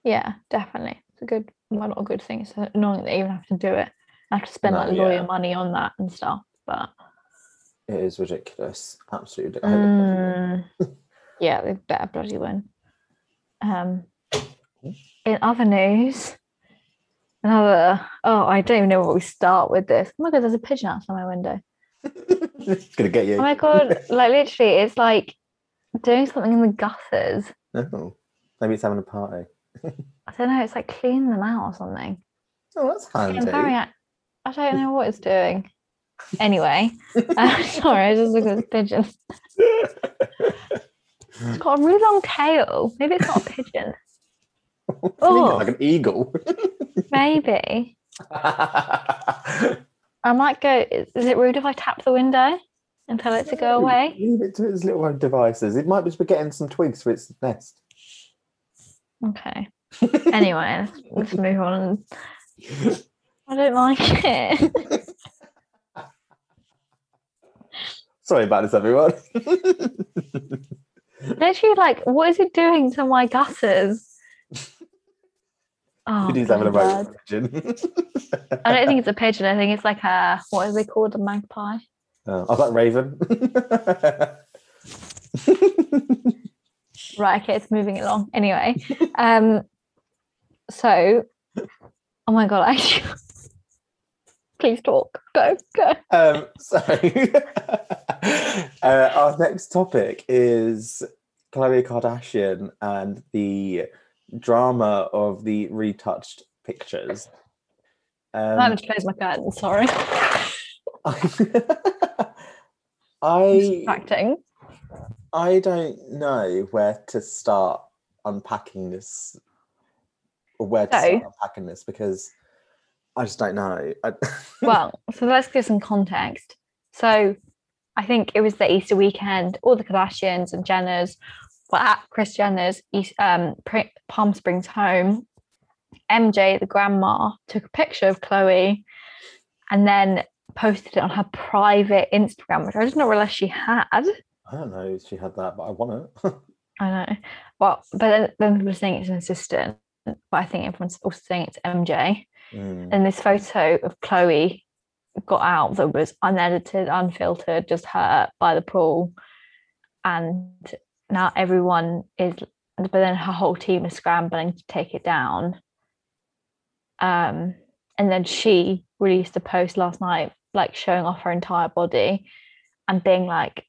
Speaker 1: yeah, definitely. It's a good, well, not a good thing. It's annoying that they even have to do it. I have to spend
Speaker 2: No,
Speaker 1: like lawyer
Speaker 2: yeah.
Speaker 1: money on that and stuff. But
Speaker 2: It is ridiculous. Absolutely. ridic- I hope they bloody
Speaker 1: Mm, [LAUGHS] yeah, they better bloody win. Um, in other news, another. Oh, I don't even know what we start with this. Oh my god, there's a pigeon outside my window.
Speaker 2: it's [LAUGHS] gonna get you.
Speaker 1: Oh my god, [LAUGHS] like literally, it's like doing something in the gutters.
Speaker 2: Oh, maybe it's having a party. [LAUGHS]
Speaker 1: I don't know. It's like cleaning them out or something.
Speaker 2: Oh, that's handy.
Speaker 1: I don't know what it's doing. Anyway, uh, sorry, I just look at this pigeon. It's got a really long tail. Maybe it's not a pigeon. [LAUGHS] Oh.
Speaker 2: like an eagle. [LAUGHS]
Speaker 1: Maybe. I might go. Is, is it rude if I tap the window and tell it to go away?
Speaker 2: Leave it to its little devices. It might just be getting some twigs for its nest.
Speaker 1: Okay. Anyway, let's, [LAUGHS] let's move on. I don't like it.
Speaker 2: Sorry about this, everyone.
Speaker 1: Literally, like, what is it doing to my gutters? [LAUGHS] Oh,
Speaker 2: It is having a right pigeon.
Speaker 1: I don't think it's a [LAUGHS] pigeon. I think it's like a what are they called? A magpie.
Speaker 2: Oh, I was like Raven. [LAUGHS]
Speaker 1: Right. Okay, it's moving along. Anyway, um, so, oh my god, I. Please talk. Go, go.
Speaker 2: um, so, [LAUGHS] uh, our next topic is Khloe Kardashian and the drama of the retouched pictures.
Speaker 1: I
Speaker 2: Um,
Speaker 1: just close my curtain. Sorry. [LAUGHS]
Speaker 2: I
Speaker 1: Distracting.
Speaker 2: I don't know where to start unpacking this or where to
Speaker 1: So-
Speaker 2: start unpacking this because I just don't know. [LAUGHS]
Speaker 1: Well, so let's give some context. So I think it was the Easter weekend, all the Kardashians and Jenners were at Kris Jenner's East, um, Palm Springs home. MJ, the grandma, took a picture of Khloe and then posted it on her private Instagram, which I did not realize she had.
Speaker 2: I don't know if she had that, but I want it. [LAUGHS]
Speaker 1: I know. Well, but then, then people were saying it's an assistant, but I think everyone's also saying it's MJ.
Speaker 2: Mm.
Speaker 1: And this photo of Khloe got out that was unedited, unfiltered, just her by the pool. And now everyone is, but then her whole team is scrambling to take it down. Um, and then she released a post last night, like showing off her entire body and being like,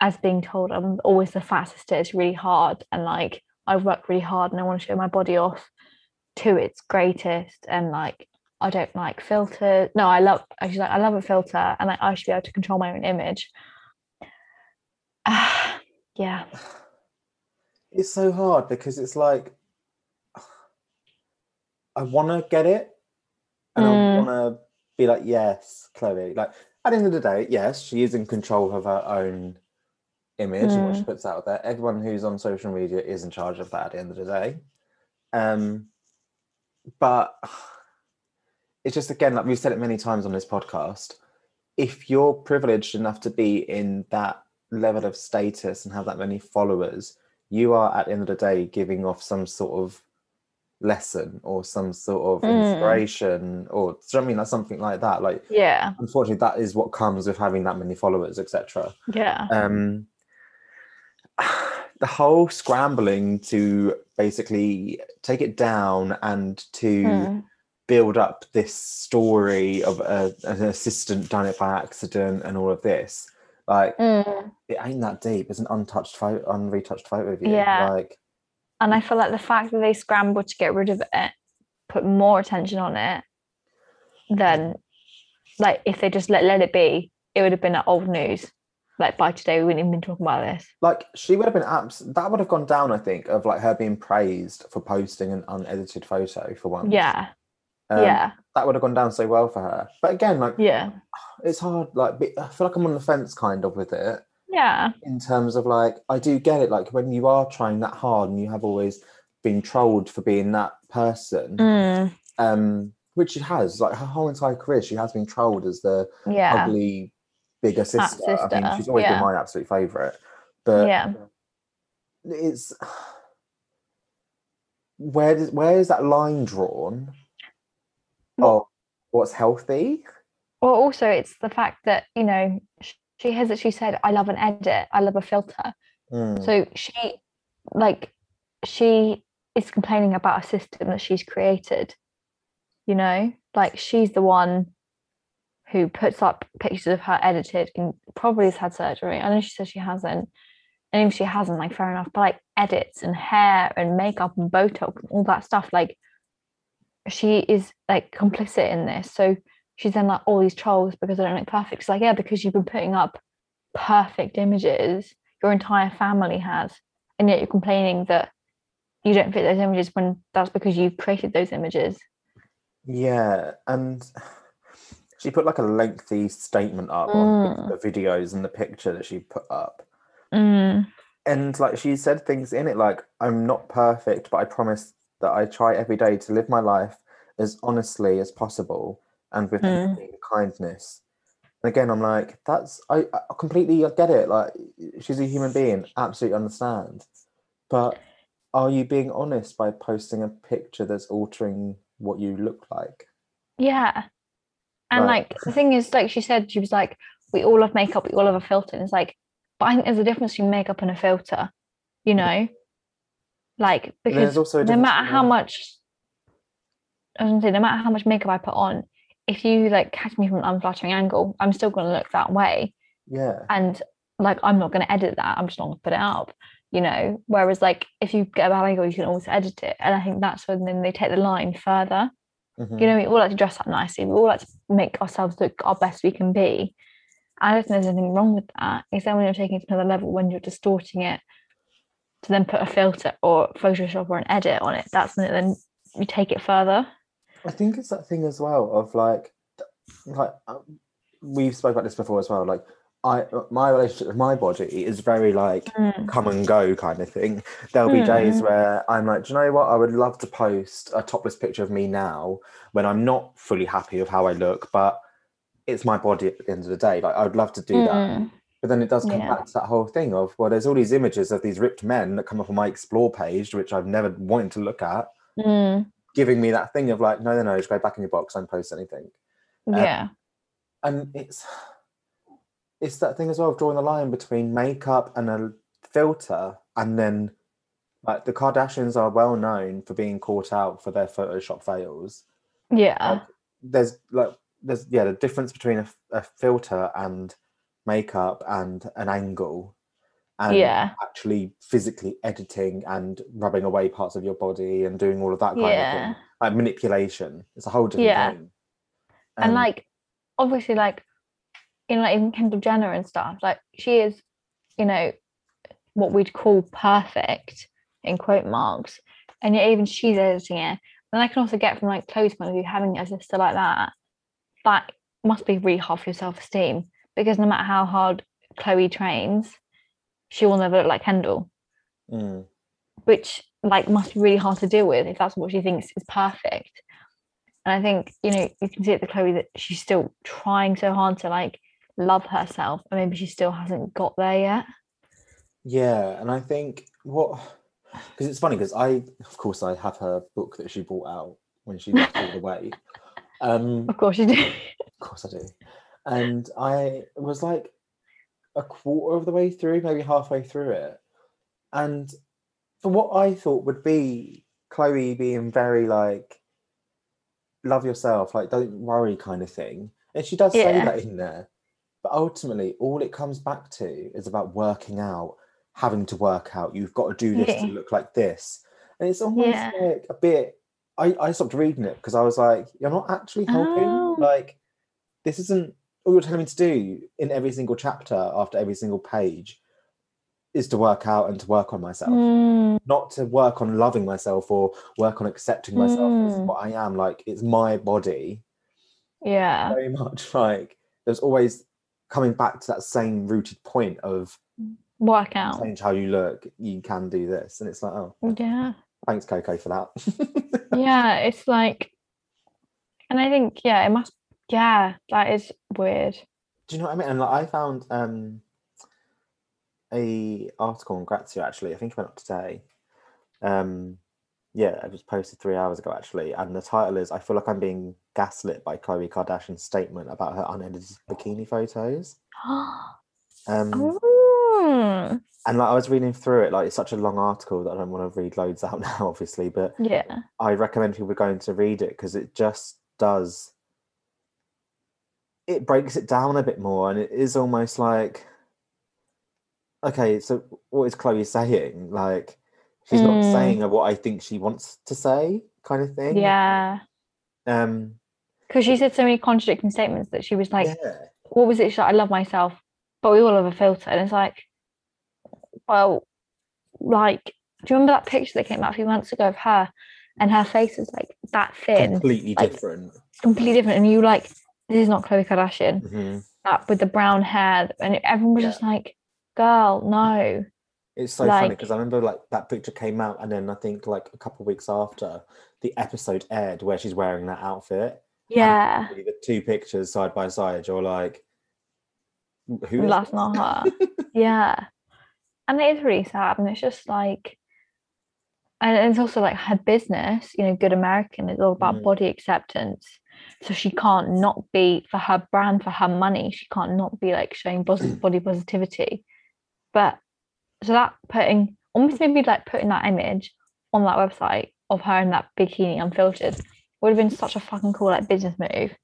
Speaker 1: as being told, I'm always the fastest, it's really hard. And like, I work really hard and I want to show my body off to its greatest. And like, I don't like filters. No, I love, actually, like, I love a filter and like, I should be able to control my own image. [SIGHS] yeah.
Speaker 2: It's so hard because it's like, I want to get it and I
Speaker 1: Mm.
Speaker 2: want to be like, yes, Khloe. Like, at the end of the day, yes, she is in control of her own image and what she
Speaker 1: Mm.
Speaker 2: puts out there. Everyone who's on social media is in charge of that at the end of the day. Um, but it's just again, like we've said it many times on this podcast, if you're privileged enough to be in that level of status and have that many followers, you are at the end of the day giving off some sort of lesson or some sort of
Speaker 1: Mm.
Speaker 2: inspiration or do you know what I mean like something like that. Like
Speaker 1: Yeah.
Speaker 2: unfortunately that is what comes with having that many followers, etc
Speaker 1: Yeah.
Speaker 2: um [SIGHS] the whole scrambling to basically take it down and to
Speaker 1: Mm.
Speaker 2: Build up this story of a, an assistant done it by accident and all of this like
Speaker 1: Mm.
Speaker 2: it ain't that deep it's an untouched photo unretouched photo of you
Speaker 1: Yeah.
Speaker 2: like
Speaker 1: And I feel like the fact that they scrambled to get rid of it put more attention on it than like if they just let, let it be, it would have been old news. Like by today, we wouldn't even been talking about this.
Speaker 2: like she would have been abs that would have gone down i think of like her being praised for posting an unedited photo for once
Speaker 1: Yeah.
Speaker 2: Um,
Speaker 1: yeah.
Speaker 2: that would have gone down so well for her but again like
Speaker 1: Yeah.
Speaker 2: it's hard like i feel like i'm on the fence kind of with it
Speaker 1: Yeah.
Speaker 2: in terms of like i do get it like when you are trying that hard and you have always been trolled for being that person
Speaker 1: Mm.
Speaker 2: um which she has like her whole entire career she has been trolled as the
Speaker 1: Yeah.
Speaker 2: ugly bigger sister. i
Speaker 1: sister,
Speaker 2: think she's always
Speaker 1: yeah.
Speaker 2: been my absolute favorite but
Speaker 1: Yeah.
Speaker 2: it's where does where is that line drawn of what's healthy
Speaker 1: Well, also, it's the fact that, you know, she has that she said, I love an edit, I love a filter.
Speaker 2: Mm,
Speaker 1: So she, like, she is complaining about a system that she's created. You know, like she's the one who puts up pictures of her edited and probably has had surgery. I know she says she hasn't. And if she hasn't, like, fair enough. But like edits and hair and makeup and Botox and all that stuff, like, she is like complicit in this. So she's then like all these trolls because they don't look perfect. It's like, yeah, because you've been putting up perfect images, your entire family has, and yet you're complaining that you don't fit those images when that's because you've created those images.
Speaker 2: yeah and [SIGHS] she put like a lengthy statement up on
Speaker 1: Mm.
Speaker 2: the videos and the picture that she put up
Speaker 1: Mm,
Speaker 2: and like she said things in it like i'm not perfect but i promise that i try every day to live my life as honestly as possible and with
Speaker 1: Mm.
Speaker 2: kindness and again i'm like that's I, I completely get it like she's a human being absolutely understand but are you being honest by posting a picture that's altering what you look like
Speaker 1: yeah. And
Speaker 2: Right.
Speaker 1: like the thing is, like she said, she was like, we all have makeup, we all have a filter. And it's like, but I think there's a difference between makeup and a filter, you know? Like, because
Speaker 2: also
Speaker 1: no matter how much I was gonna say, no matter how much makeup I put on, if you like catch me from an unflattering angle, I'm still gonna look that way.
Speaker 2: yeah
Speaker 1: And like I'm not gonna edit that, I'm just not gonna put it up, you know. Whereas like if you get a bad angle, you can always edit it. And I think that's when then they take the line further.
Speaker 2: mhm.
Speaker 1: You know, we all like to dress up nicely, we all like to make ourselves look our best we can be. I don't think there's anything wrong with that. It's then when you're taking it to another level, when you're distorting it to then put a filter or Photoshop or an edit on it, that's when it then you take it further.
Speaker 2: I think it's that thing as well of like, like uh, we've spoke about this before as well. Like, I my relationship with my body is very like
Speaker 1: Mm,
Speaker 2: come and go kind of thing. There'll be days
Speaker 1: Mm.
Speaker 2: where I'm like, do you know what? I would love to post a topless picture of me now when I'm not fully happy with how I look, but it's my body at the end of the day. Like, I would love to do that. But then it does come
Speaker 1: Yeah.
Speaker 2: back to that whole thing of well, there's all these images of these ripped men that come up on my explore page, which I've never wanted to look at.
Speaker 1: mm.
Speaker 2: giving me that thing of like, no, no, no, just go back in your box, don't post anything. Uh,
Speaker 1: yeah.
Speaker 2: And it's it's that thing as well of drawing the line between makeup and a filter, and then like the Kardashians are well known for being caught out for their Photoshop fails.
Speaker 1: Yeah.
Speaker 2: Like, there's like there's yeah the difference between a, a filter and makeup and an angle and
Speaker 1: Yeah.
Speaker 2: actually physically editing and rubbing away parts of your body and doing all of that kind of thing. Like manipulation. It's a whole different
Speaker 1: Yeah. and
Speaker 2: Um,
Speaker 1: like obviously like you know like even Kendall Jenner and stuff like she is you know what we'd call perfect in quote marks and yet even she's editing it. And I can also get from like point of view having a sister like that that must be really hard for your self-esteem because no matter how hard Khloe trains she will never look like Kendall
Speaker 2: mm,
Speaker 1: which like must be really hard to deal with if that's what she thinks is perfect. And I think you know you can see at the Khloe that she's still trying so hard to like love herself, and maybe she still hasn't got there yet.
Speaker 2: yeah and i think what because it's funny because i of course i have her book that she brought out when she lost all the weight [LAUGHS] um
Speaker 1: Of course, you do.
Speaker 2: Of course I do. And I was like a quarter of the way through, maybe halfway through it. And for what I thought would be Khloe being very like, love yourself, like, don't worry kind of thing. And she does say that in there. But ultimately, all it comes back to is about working out, having to work out. You've got to do this to look like this. And it's almost
Speaker 1: Yeah.
Speaker 2: like a bit. I, I stopped reading it because I was like, you're not actually helping.
Speaker 1: Oh.
Speaker 2: Like, this isn't all you're telling me to do in every single chapter after every single page is to work out and to work on myself,
Speaker 1: Mm,
Speaker 2: not to work on loving myself or work on accepting myself as
Speaker 1: Mm.
Speaker 2: what I am. Like, it's my body
Speaker 1: yeah,
Speaker 2: very much like there's always coming back to that same rooted point of
Speaker 1: work out.
Speaker 2: change how you look you can do this and it's like oh
Speaker 1: Yeah,
Speaker 2: thanks coco for that [LAUGHS]
Speaker 1: yeah. It's like, and I think yeah, it must. Yeah, that is weird.
Speaker 2: do you know what i mean? And like, i found um a article on grazia actually i think it went up today. Um yeah it was posted three hours ago actually and the title is i feel like i'm being gaslit by khloe kardashian's statement about her unedited bikini photos. [GASPS] Um
Speaker 1: Mm,
Speaker 2: and like I was reading through it, like it's such a long article that I don't want to read loads out [LAUGHS] now, obviously, but
Speaker 1: yeah,
Speaker 2: I recommend people going to read it because it just does it breaks it down a bit more and it is almost like okay, so what is Khloe saying? Like she's not
Speaker 1: Mm.
Speaker 2: saying what I think she wants to say, kind of thing.
Speaker 1: yeah.
Speaker 2: Um
Speaker 1: Because she said so many contradicting statements that she was like,
Speaker 2: yeah.
Speaker 1: what was it? She's like, I love myself, but we all have a filter. And it's like, well, like, do you remember that picture that came out a few months ago of her and her face is like that thin,
Speaker 2: completely
Speaker 1: like-
Speaker 2: different.
Speaker 1: completely different? And you like, this is not Khloe Kardashian,
Speaker 2: Mhm.
Speaker 1: that with the brown hair. And everyone was
Speaker 2: Yeah.
Speaker 1: just like, girl, no.
Speaker 2: It's so funny because I remember like that picture came out, and then I think like a couple of weeks after the episode aired, where she's wearing that outfit.
Speaker 1: Yeah,
Speaker 2: The two pictures side by side, you're like, who? is
Speaker 1: that's not her. [LAUGHS] yeah. And it is really sad. And it's just like, and it's also like her business, you know, Good American is all about
Speaker 2: Mhm.
Speaker 1: body acceptance. So she can't not be for her brand, for her money, she can't not be like showing mm. body positivity. But so that putting almost maybe like putting that image on that website of her in that bikini unfiltered would have been such a fucking cool like business move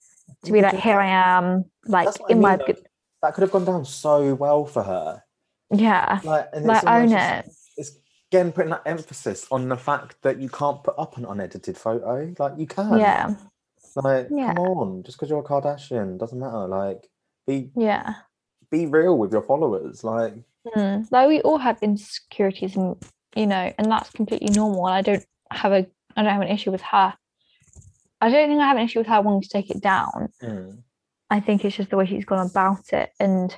Speaker 1: to be like, here I am, like
Speaker 2: I
Speaker 1: in my
Speaker 2: mean,
Speaker 1: good,
Speaker 2: like, that could have gone down so well for her.
Speaker 1: yeah,
Speaker 2: Like, and
Speaker 1: like own it.
Speaker 2: It's again putting that emphasis on the fact that you can't put up an unedited photo. Like you can.
Speaker 1: Yeah,
Speaker 2: Like,
Speaker 1: Yeah.
Speaker 2: come on, just because you're a Kardashian doesn't matter. Like, be
Speaker 1: yeah.
Speaker 2: be real with your followers. Like,
Speaker 1: Mm. Though we all have insecurities, and you know, and that's completely normal. I don't have a, I don't have an issue with her. I don't think I have an issue with her wanting to take it down.
Speaker 2: mm,
Speaker 1: I think it's just the way she's gone about it and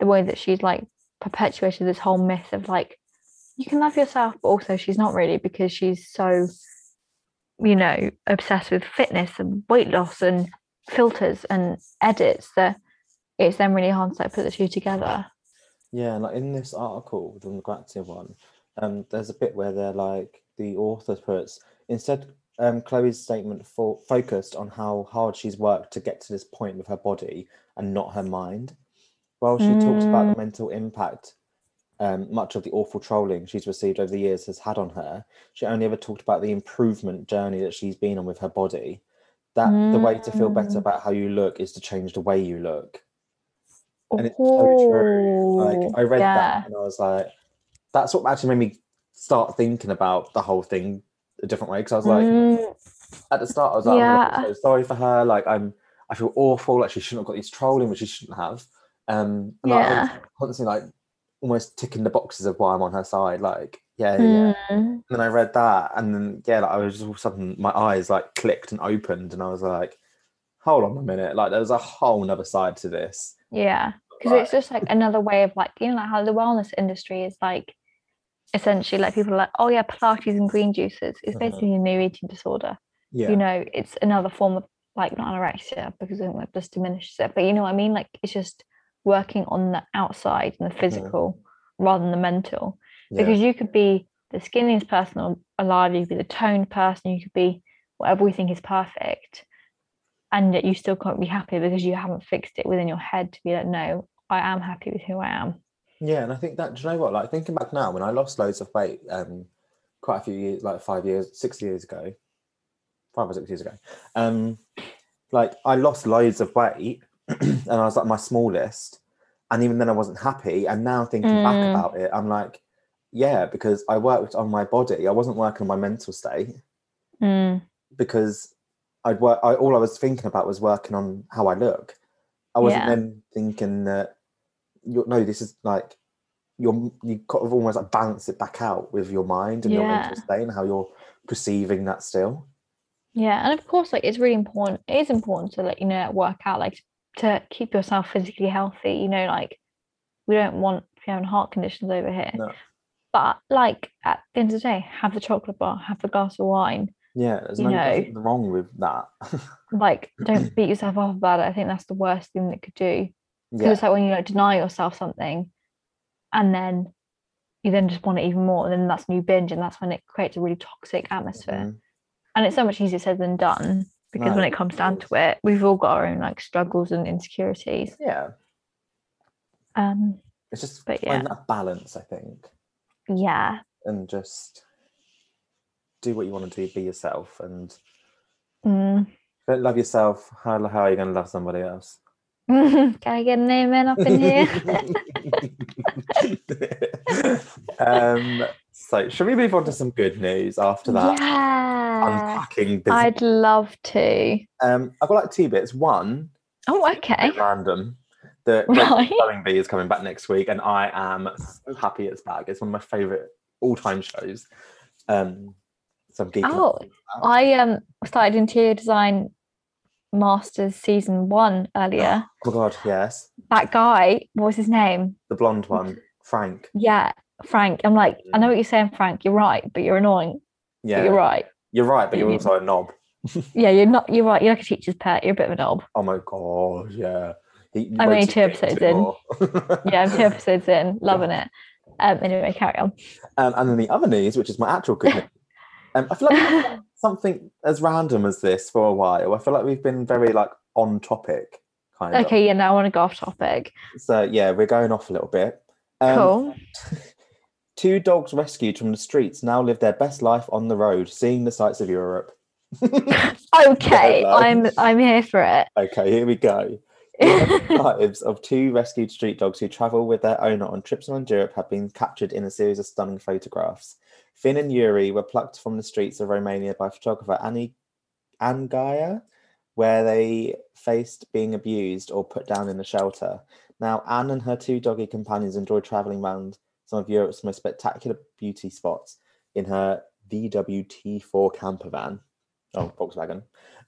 Speaker 1: the way that she's like perpetuated this whole myth of like you can love yourself, but also she's not really because she's so, you know, obsessed with fitness and weight loss and filters and edits that it's then really hard to like, put the two together.
Speaker 2: yeah, like in this article, the Grazia one, um, there's a bit where they're like the author puts instead um, Khloe's statement for, focused on how hard she's worked to get to this point with her body and not her mind. While she talks about
Speaker 1: Mm.
Speaker 2: the mental impact um, much of the awful trolling she's received over the years has had on her, she only ever talked about the improvement journey that she's been on with her body. That the way to feel better
Speaker 1: Mm.
Speaker 2: about how you look is to change the way you look. And it's so true. Like I read
Speaker 1: yeah.
Speaker 2: that and I was like, that's what actually made me start thinking about the whole thing a different way. Because I was like,
Speaker 1: Mm,
Speaker 2: at the start, I was like,
Speaker 1: Yeah.
Speaker 2: I'm so sorry for her. Like, I'm, I feel awful. Like, she shouldn't have got these trolling, which she shouldn't have. Um, and like, I was
Speaker 1: yeah.
Speaker 2: constantly like almost ticking the boxes of why I'm on her side. Like, yeah, yeah. yeah.
Speaker 1: Mm,
Speaker 2: And then I read that, and then yeah, like, I was just all of a sudden my eyes like clicked and opened, and I was like, hold on a minute, like there's a whole nother side to this.
Speaker 1: yeah. Because
Speaker 2: Like,
Speaker 1: it's just like another way of like, you know, like how the wellness industry is like essentially like people are like, oh yeah, Pilates and green juices. It's
Speaker 2: Mhm.
Speaker 1: basically a new eating disorder.
Speaker 2: yeah,
Speaker 1: You know, it's another form of like not anorexia because I think that just diminishes it. But you know what I mean? Like it's just working on the outside and the physical rather than the mental.
Speaker 2: yeah,
Speaker 1: because you could be the skinniest person alive, you could be the toned person, you could be whatever we think is perfect, and yet you still can't be happy because you haven't fixed it within your head to be like, no, I am happy with who I am.
Speaker 2: yeah. And I think that do you know what? Like thinking back now, when I lost loads of weight, um, quite a few years, like five years, six years ago, five or six years ago, um, like I lost loads of weight, [CLEARS THROAT] and I was like my smallest, and even then I wasn't happy. And now thinking
Speaker 1: Mm.
Speaker 2: back about it, I'm like, yeah, because I worked on my body. I wasn't working on my mental state.
Speaker 1: Mm,
Speaker 2: because I'd work. I, all I was thinking about was working on how I look. I wasn't
Speaker 1: Yeah.
Speaker 2: then thinking that you no, this is like you're you kind of almost like balance it back out with your mind and your mental state and how you're perceiving that still.
Speaker 1: yeah, and of course, like it's really important. It is important to like you know work out like to keep yourself physically healthy. You know, like we don't want having heart conditions over here.
Speaker 2: No.
Speaker 1: But like at the end of the day, have the chocolate bar, have the glass of wine.
Speaker 2: Yeah, there's
Speaker 1: You
Speaker 2: no,
Speaker 1: know.
Speaker 2: nothing wrong with that. [LAUGHS]
Speaker 1: like don't [CLEARS THROAT] beat yourself up about it i think that's the worst thing that could do because
Speaker 2: yeah,
Speaker 1: it's like when you like deny yourself something and then you then just want it even more and then that's new binge and that's when it creates a really toxic atmosphere
Speaker 2: mhm,
Speaker 1: and it's so much easier said than done because
Speaker 2: No,
Speaker 1: when it comes down to it we've all got our own like struggles and insecurities
Speaker 2: yeah.
Speaker 1: um
Speaker 2: It's just
Speaker 1: But
Speaker 2: find
Speaker 1: yeah.
Speaker 2: that balance, I think,
Speaker 1: yeah
Speaker 2: and just do what you want to do. Be yourself, and
Speaker 1: mm.
Speaker 2: don't love yourself. How how are you going to love somebody else? [LAUGHS]
Speaker 1: can i get an amen up in here [LAUGHS]
Speaker 2: um, so, should we move on to some good news after that?
Speaker 1: yeah
Speaker 2: Unpacking business.
Speaker 1: i'd love to
Speaker 2: Um, I've got like two bits. One,
Speaker 1: oh
Speaker 2: a
Speaker 1: okay
Speaker 2: random. The
Speaker 1: Right.
Speaker 2: Spelling Bee is coming back next week, and I am so happy it's back. It's one of my favorite all-time shows. Um, so I'm geeking.
Speaker 1: Oh,
Speaker 2: for.
Speaker 1: I um started interior design masters season one earlier.
Speaker 2: Oh [GASPS] my god, yes,
Speaker 1: That guy, what was his name?
Speaker 2: the blonde one, Frank.
Speaker 1: Yeah, Frank. I'm like, I know what you're saying, Frank. You're right, but you're annoying.
Speaker 2: Yeah,
Speaker 1: you're right.
Speaker 2: You're right, but you're also a knob. [LAUGHS]
Speaker 1: Yeah, you're not. You're right. You're like a teacher's pet. You're a bit of a knob.
Speaker 2: Oh my god, yeah. He
Speaker 1: I'm only two
Speaker 2: it a bit
Speaker 1: episodes in. Yeah, I'm two [LAUGHS] episodes in, loving it. Um, anyway, carry on.
Speaker 2: Um, and then the other news, which is my actual good news. [LAUGHS] Um, I feel like something as random as this for a while. I feel like we've been very like on topic, kind of.
Speaker 1: Okay, yeah. Now I want to go off topic.
Speaker 2: So yeah, we're going off a little bit. Um,
Speaker 1: cool.
Speaker 2: Two dogs rescued from the streets now live their best life on the road, seeing the sights of Europe. [LAUGHS]
Speaker 1: Okay. I'm I'm here for it.
Speaker 2: Okay, here we go. [LAUGHS] Lives of two rescued street dogs who travel with their owner on trips around Europe have been captured in a series of stunning photographs. Finn and Yuri were plucked from the streets of Romania by photographer Annie Angaya, where they faced being abused or put down in a shelter. Now, Anne and her two doggy companions enjoy traveling around some of Europe's most spectacular beauty spots in her VWT4 camper van. Oh, [LAUGHS] Volkswagen.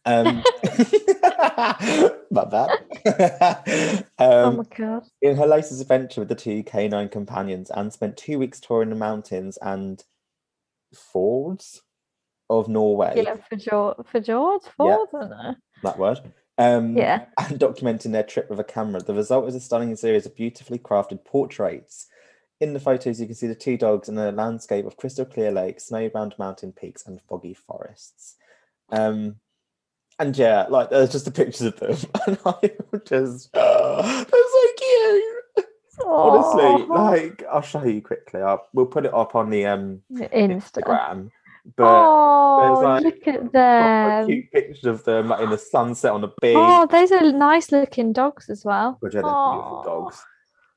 Speaker 2: Um, [LAUGHS] my bad. [LAUGHS]
Speaker 1: oh
Speaker 2: um,
Speaker 1: my god.
Speaker 2: in her latest adventure with the two canine companions, Anne spent two weeks touring the mountains and fords of Norway.
Speaker 1: Yeah, for George. For George.
Speaker 2: Yeah.
Speaker 1: For I don't know.
Speaker 2: That word. Um,
Speaker 1: Yeah.
Speaker 2: and documenting their trip with a camera. The result is a stunning series of beautifully crafted portraits. In the photos, you can see the two dogs in a landscape of crystal clear lakes, snow-bound mountain peaks, and foggy forests. Um, and yeah, like there's just the pictures of them, [LAUGHS] and I just [GASPS] they're so cute. Honestly, like I'll show you quickly. I'll, we'll put it up on the um
Speaker 1: Insta.
Speaker 2: Instagram. But
Speaker 1: Oh,
Speaker 2: like,
Speaker 1: look at them.
Speaker 2: cute pictures of them like in the sunset on the beach.
Speaker 1: Oh, those are nice looking dogs as well.
Speaker 2: Which are beautiful
Speaker 1: Aw,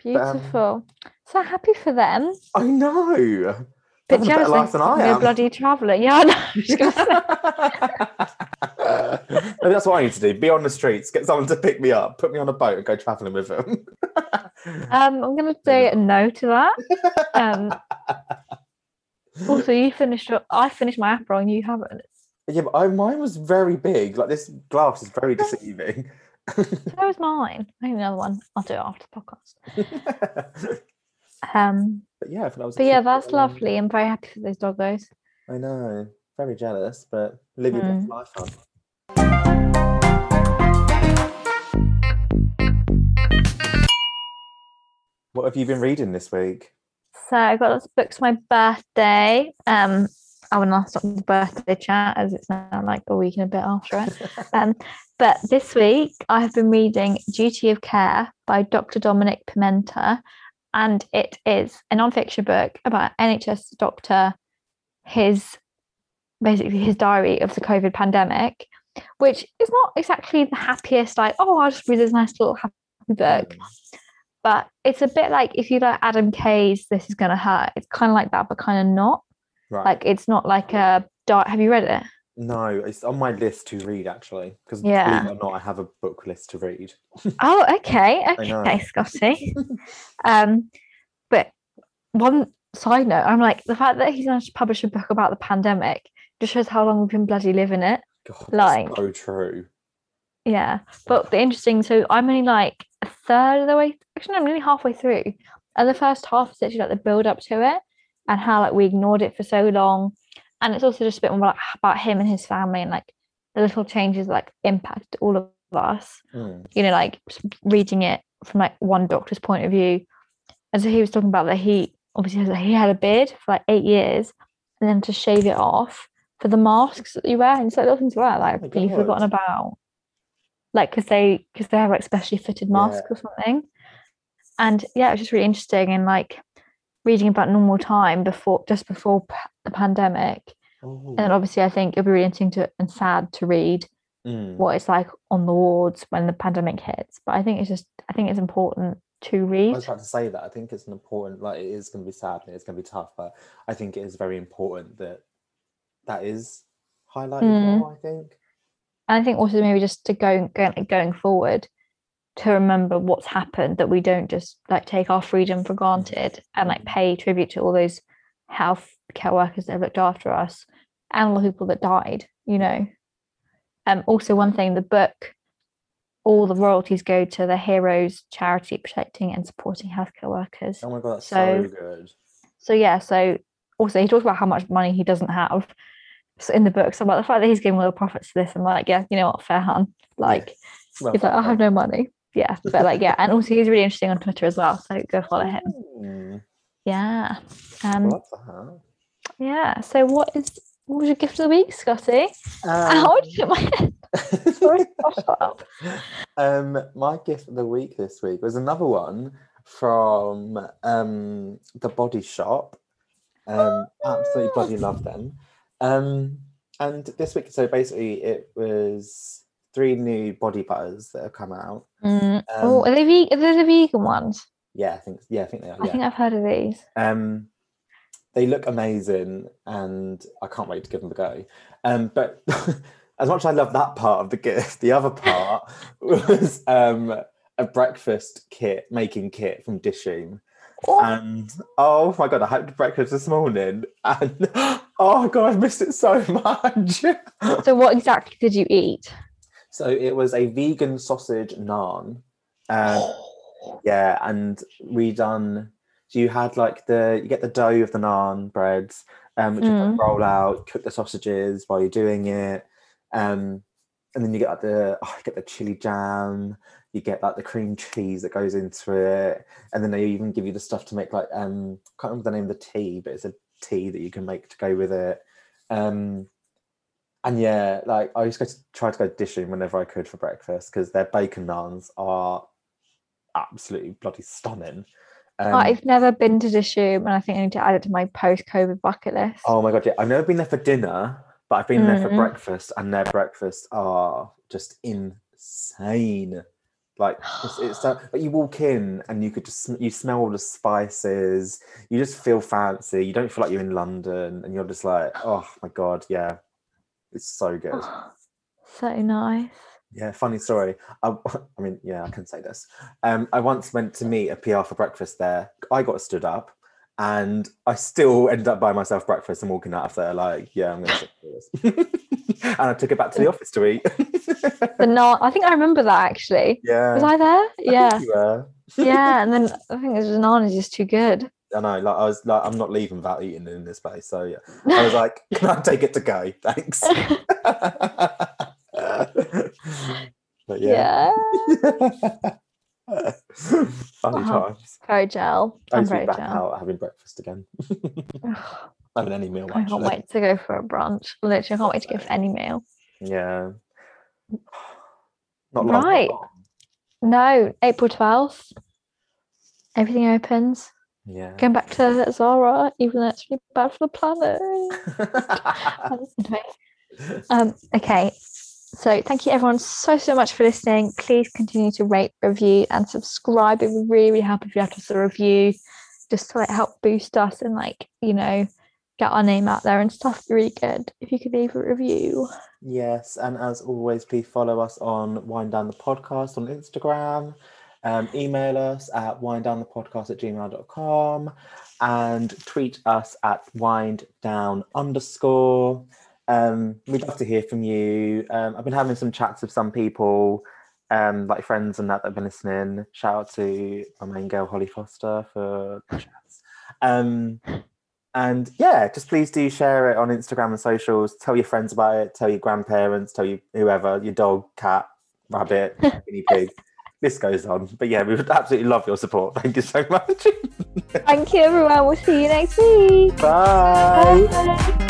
Speaker 2: dogs. um,
Speaker 1: Beautiful. so happy for them.
Speaker 2: I know.
Speaker 1: Bit
Speaker 2: having a better life than I
Speaker 1: you're
Speaker 2: am.
Speaker 1: bloody traveller. Yeah, I know. I was gonna say.
Speaker 2: Maybe [LAUGHS] that's what I need to do. Be on the streets, get someone to pick me up, put me on a boat, and go traveling with them. [LAUGHS]
Speaker 1: Um, I'm gonna say no to that. Um, [LAUGHS] also, you finished. Your, I finished my Aperol and you haven't.
Speaker 2: yeah, but I, mine was very big. Like this glass is very deceiving.
Speaker 1: So was mine. I think another one. I'll do it after the podcast. [LAUGHS] Um,
Speaker 2: but yeah, if I was
Speaker 1: but yeah, that's
Speaker 2: um,
Speaker 1: lovely. I'm very happy for those doggos.
Speaker 2: I know, very jealous, but live your
Speaker 1: Mm.
Speaker 2: life, hon. What have you been reading this week?
Speaker 1: So I got lots of books for my birthday. Um, I will not stop the birthday chat as it's now like a week and a bit after it. [LAUGHS] Um, but this week I have been reading Duty of Care by Dr. Dominic Pimenta, and it is a non-fiction book about NHS doctor, his basically his diary of the COVID pandemic, which is not exactly the happiest. Like, oh, I'll just read this nice little happy book but it's a bit like if you like Adam Kay's This Is Gonna Hurt, it's kind of like that, but kind of not.
Speaker 2: Right.
Speaker 1: Like it's not like a dark. Have you read it?
Speaker 2: no, it's on my list to read actually. Because
Speaker 1: Yeah.
Speaker 2: believe it or not, I have a book list to read. [LAUGHS]
Speaker 1: Oh, okay, okay, [LAUGHS] Scotty. um, but one side note, I'm like the fact that he's managed to publish a book about the pandemic just shows how long we've been bloody living it.
Speaker 2: God,
Speaker 1: Like-
Speaker 2: so true.
Speaker 1: Yeah, but the interesting. So I'm only like a third of the way. Actually, I'm nearly halfway through, and the first half is actually like the build up to it, and how like we ignored it for so long, and it's also just a bit more like about him and his family and like the little changes like impact all of us.
Speaker 2: Mm.
Speaker 1: You know, like reading it from like one doctor's point of view, and so he was talking about that he obviously has, he had a beard for like eight years, and then to shave it off for the masks that you wear, and it's like little things like that that
Speaker 2: Oh
Speaker 1: I've
Speaker 2: my
Speaker 1: really
Speaker 2: God.
Speaker 1: forgotten about like because they because they have like specially fitted masks
Speaker 2: Yeah.
Speaker 1: or something and yeah it's just really interesting and like reading about normal time before just before p- the pandemic
Speaker 2: Oh.
Speaker 1: and obviously i think it'll be really interesting to and sad to read
Speaker 2: Mm.
Speaker 1: what it's like on the wards when the pandemic hits but i think it's just i think it's important to read I
Speaker 2: was about to say that. I think it's an important, like, it is going to be sad and it's going to be tough, but I think it is very important that that is highlighted
Speaker 1: Mm.
Speaker 2: more, I think.
Speaker 1: and i think also maybe just to go going, going forward to remember what's happened that we don't just like take our freedom for granted and like pay tribute to all those health care workers that have looked after us and all the people that died you know? Um also one thing the book all the royalties go to the heroes charity protecting and supporting healthcare workers.
Speaker 2: Oh my God, that's so,
Speaker 1: So-
Speaker 2: good.
Speaker 1: so yeah so also he talks about how much money he doesn't have so in the book so about the fact that he's giving all the profits to this i'm like yeah you know what fair hun like
Speaker 2: Well
Speaker 1: he's like, I have no money. Yeah, but like, yeah, and also he's really interesting on Twitter as well. So go follow him.
Speaker 2: Mm,
Speaker 1: Yeah, um,
Speaker 2: that.
Speaker 1: yeah. So what is what was your gift of the week, Scotty?
Speaker 2: Um,
Speaker 1: Ow! [LAUGHS] I just hit my. Sorry, up. [LAUGHS]
Speaker 2: um, my gift of the week this week was another one from um, the Body Shop. Um, [GASPS] absolutely bloody love them. Um, and this week, so basically, it was three new body butters that have come out.
Speaker 1: Mm, oh,
Speaker 2: Um,
Speaker 1: are they ve- are they the vegan ones?
Speaker 2: Yeah, I think yeah, I think they are.
Speaker 1: I
Speaker 2: Yeah.
Speaker 1: think I've heard of these.
Speaker 2: Um, they look amazing, and I can't wait to give them a go. Um, but [LAUGHS] as much as I love that part of the gift, [LAUGHS] the other part [LAUGHS] was um, a breakfast kit making kit from Dishoom.
Speaker 1: Oh,
Speaker 2: And oh my god, I had breakfast this morning, and [GASPS] oh god, I've missed it so much.
Speaker 1: so what exactly did you eat?
Speaker 2: So it was a vegan sausage naan. Um, Yeah, and we done. So you had like the you get the dough of the naan breads, um, which you
Speaker 1: Mm.
Speaker 2: put roll out, cook the sausages while you're doing it, um, and then you get like the oh, you get the chili jam, you get like the cream cheese that goes into it, and then they even give you the stuff to make like um, can't remember the name of the tea, but it's a tea that you can make to go with it. Um, and yeah, like I used to go to, try to go Dishoom whenever I could for breakfast because their bacon naans are absolutely bloody stunning. Um,
Speaker 1: I've never been to Dishoom, and I think I need to add it to my post-COVID bucket list.
Speaker 2: oh my god, yeah, I've never been there for dinner, but I've been there for
Speaker 1: Mhm.
Speaker 2: breakfast, and their breakfasts are just insane. Like it's, it's so, like you walk in and you could just you smell all the spices. You just feel fancy. You don't feel like you're in London, and you're just like, oh my god, yeah, it's so good.
Speaker 1: so nice.
Speaker 2: Yeah, funny story. I, [LAUGHS] I mean, yeah, I can say this. Um, I once went to meet a PR for breakfast there. I got stood up, and I still ended up buying myself breakfast and walking out of there like, yeah, I'm going to to this. and I took it back to the office to eat.
Speaker 1: The naan. I think I remember that actually.
Speaker 2: yeah,
Speaker 1: Was I there? Yeah,
Speaker 2: you were.
Speaker 1: yeah. And then [LAUGHS] I think the naan is just too good.
Speaker 2: I know. Like I was like, I'm not leaving without eating in this place. So yeah, I was like, [LAUGHS] can I take it to go? Thanks. [LAUGHS] but yeah.
Speaker 1: yeah. [LAUGHS]
Speaker 2: Funny
Speaker 1: Wow.
Speaker 2: times.
Speaker 1: Very gel. I'm
Speaker 2: need to be
Speaker 1: very
Speaker 2: back
Speaker 1: gel.
Speaker 2: out having breakfast again. having any meal.
Speaker 1: I can't wait to go for a brunch. Literally, I can't wait to go for any meal.
Speaker 2: Yeah. Not
Speaker 1: Right.
Speaker 2: long.
Speaker 1: No, April 12th. Everything opens.
Speaker 2: Yeah.
Speaker 1: Going back to Zara, even though it's really bad for the planet. Um, [LAUGHS] anyway, um, okay. So thank you everyone so so much for listening. Please continue to rate, review, and subscribe. It would really, really help if you left us a review, just to like help boost us and like you know get our name out there and stuff. Be really good if you could leave a review.
Speaker 2: Yes, and as always, please follow us on Wind Down the Podcast on Instagram. Um, email us at winddownthepodcast at gmail.com and tweet us at wind down underscore. Um, we'd love to hear from you. Um, I've been having some chats with some people, um, like friends and that that have been listening. Shout out to my main girl, Holly Foster, for the chats. Um, and yeah, just please do share it on Instagram and socials. Tell your friends about it. Tell your grandparents. Tell you whoever, your dog, cat, rabbit, [LAUGHS] guinea pig. This goes on. But yeah, we would absolutely love your support. [LAUGHS] Thank you so much.
Speaker 1: Thank you everyone. We'll see you next week.
Speaker 2: Bye.
Speaker 1: Bye.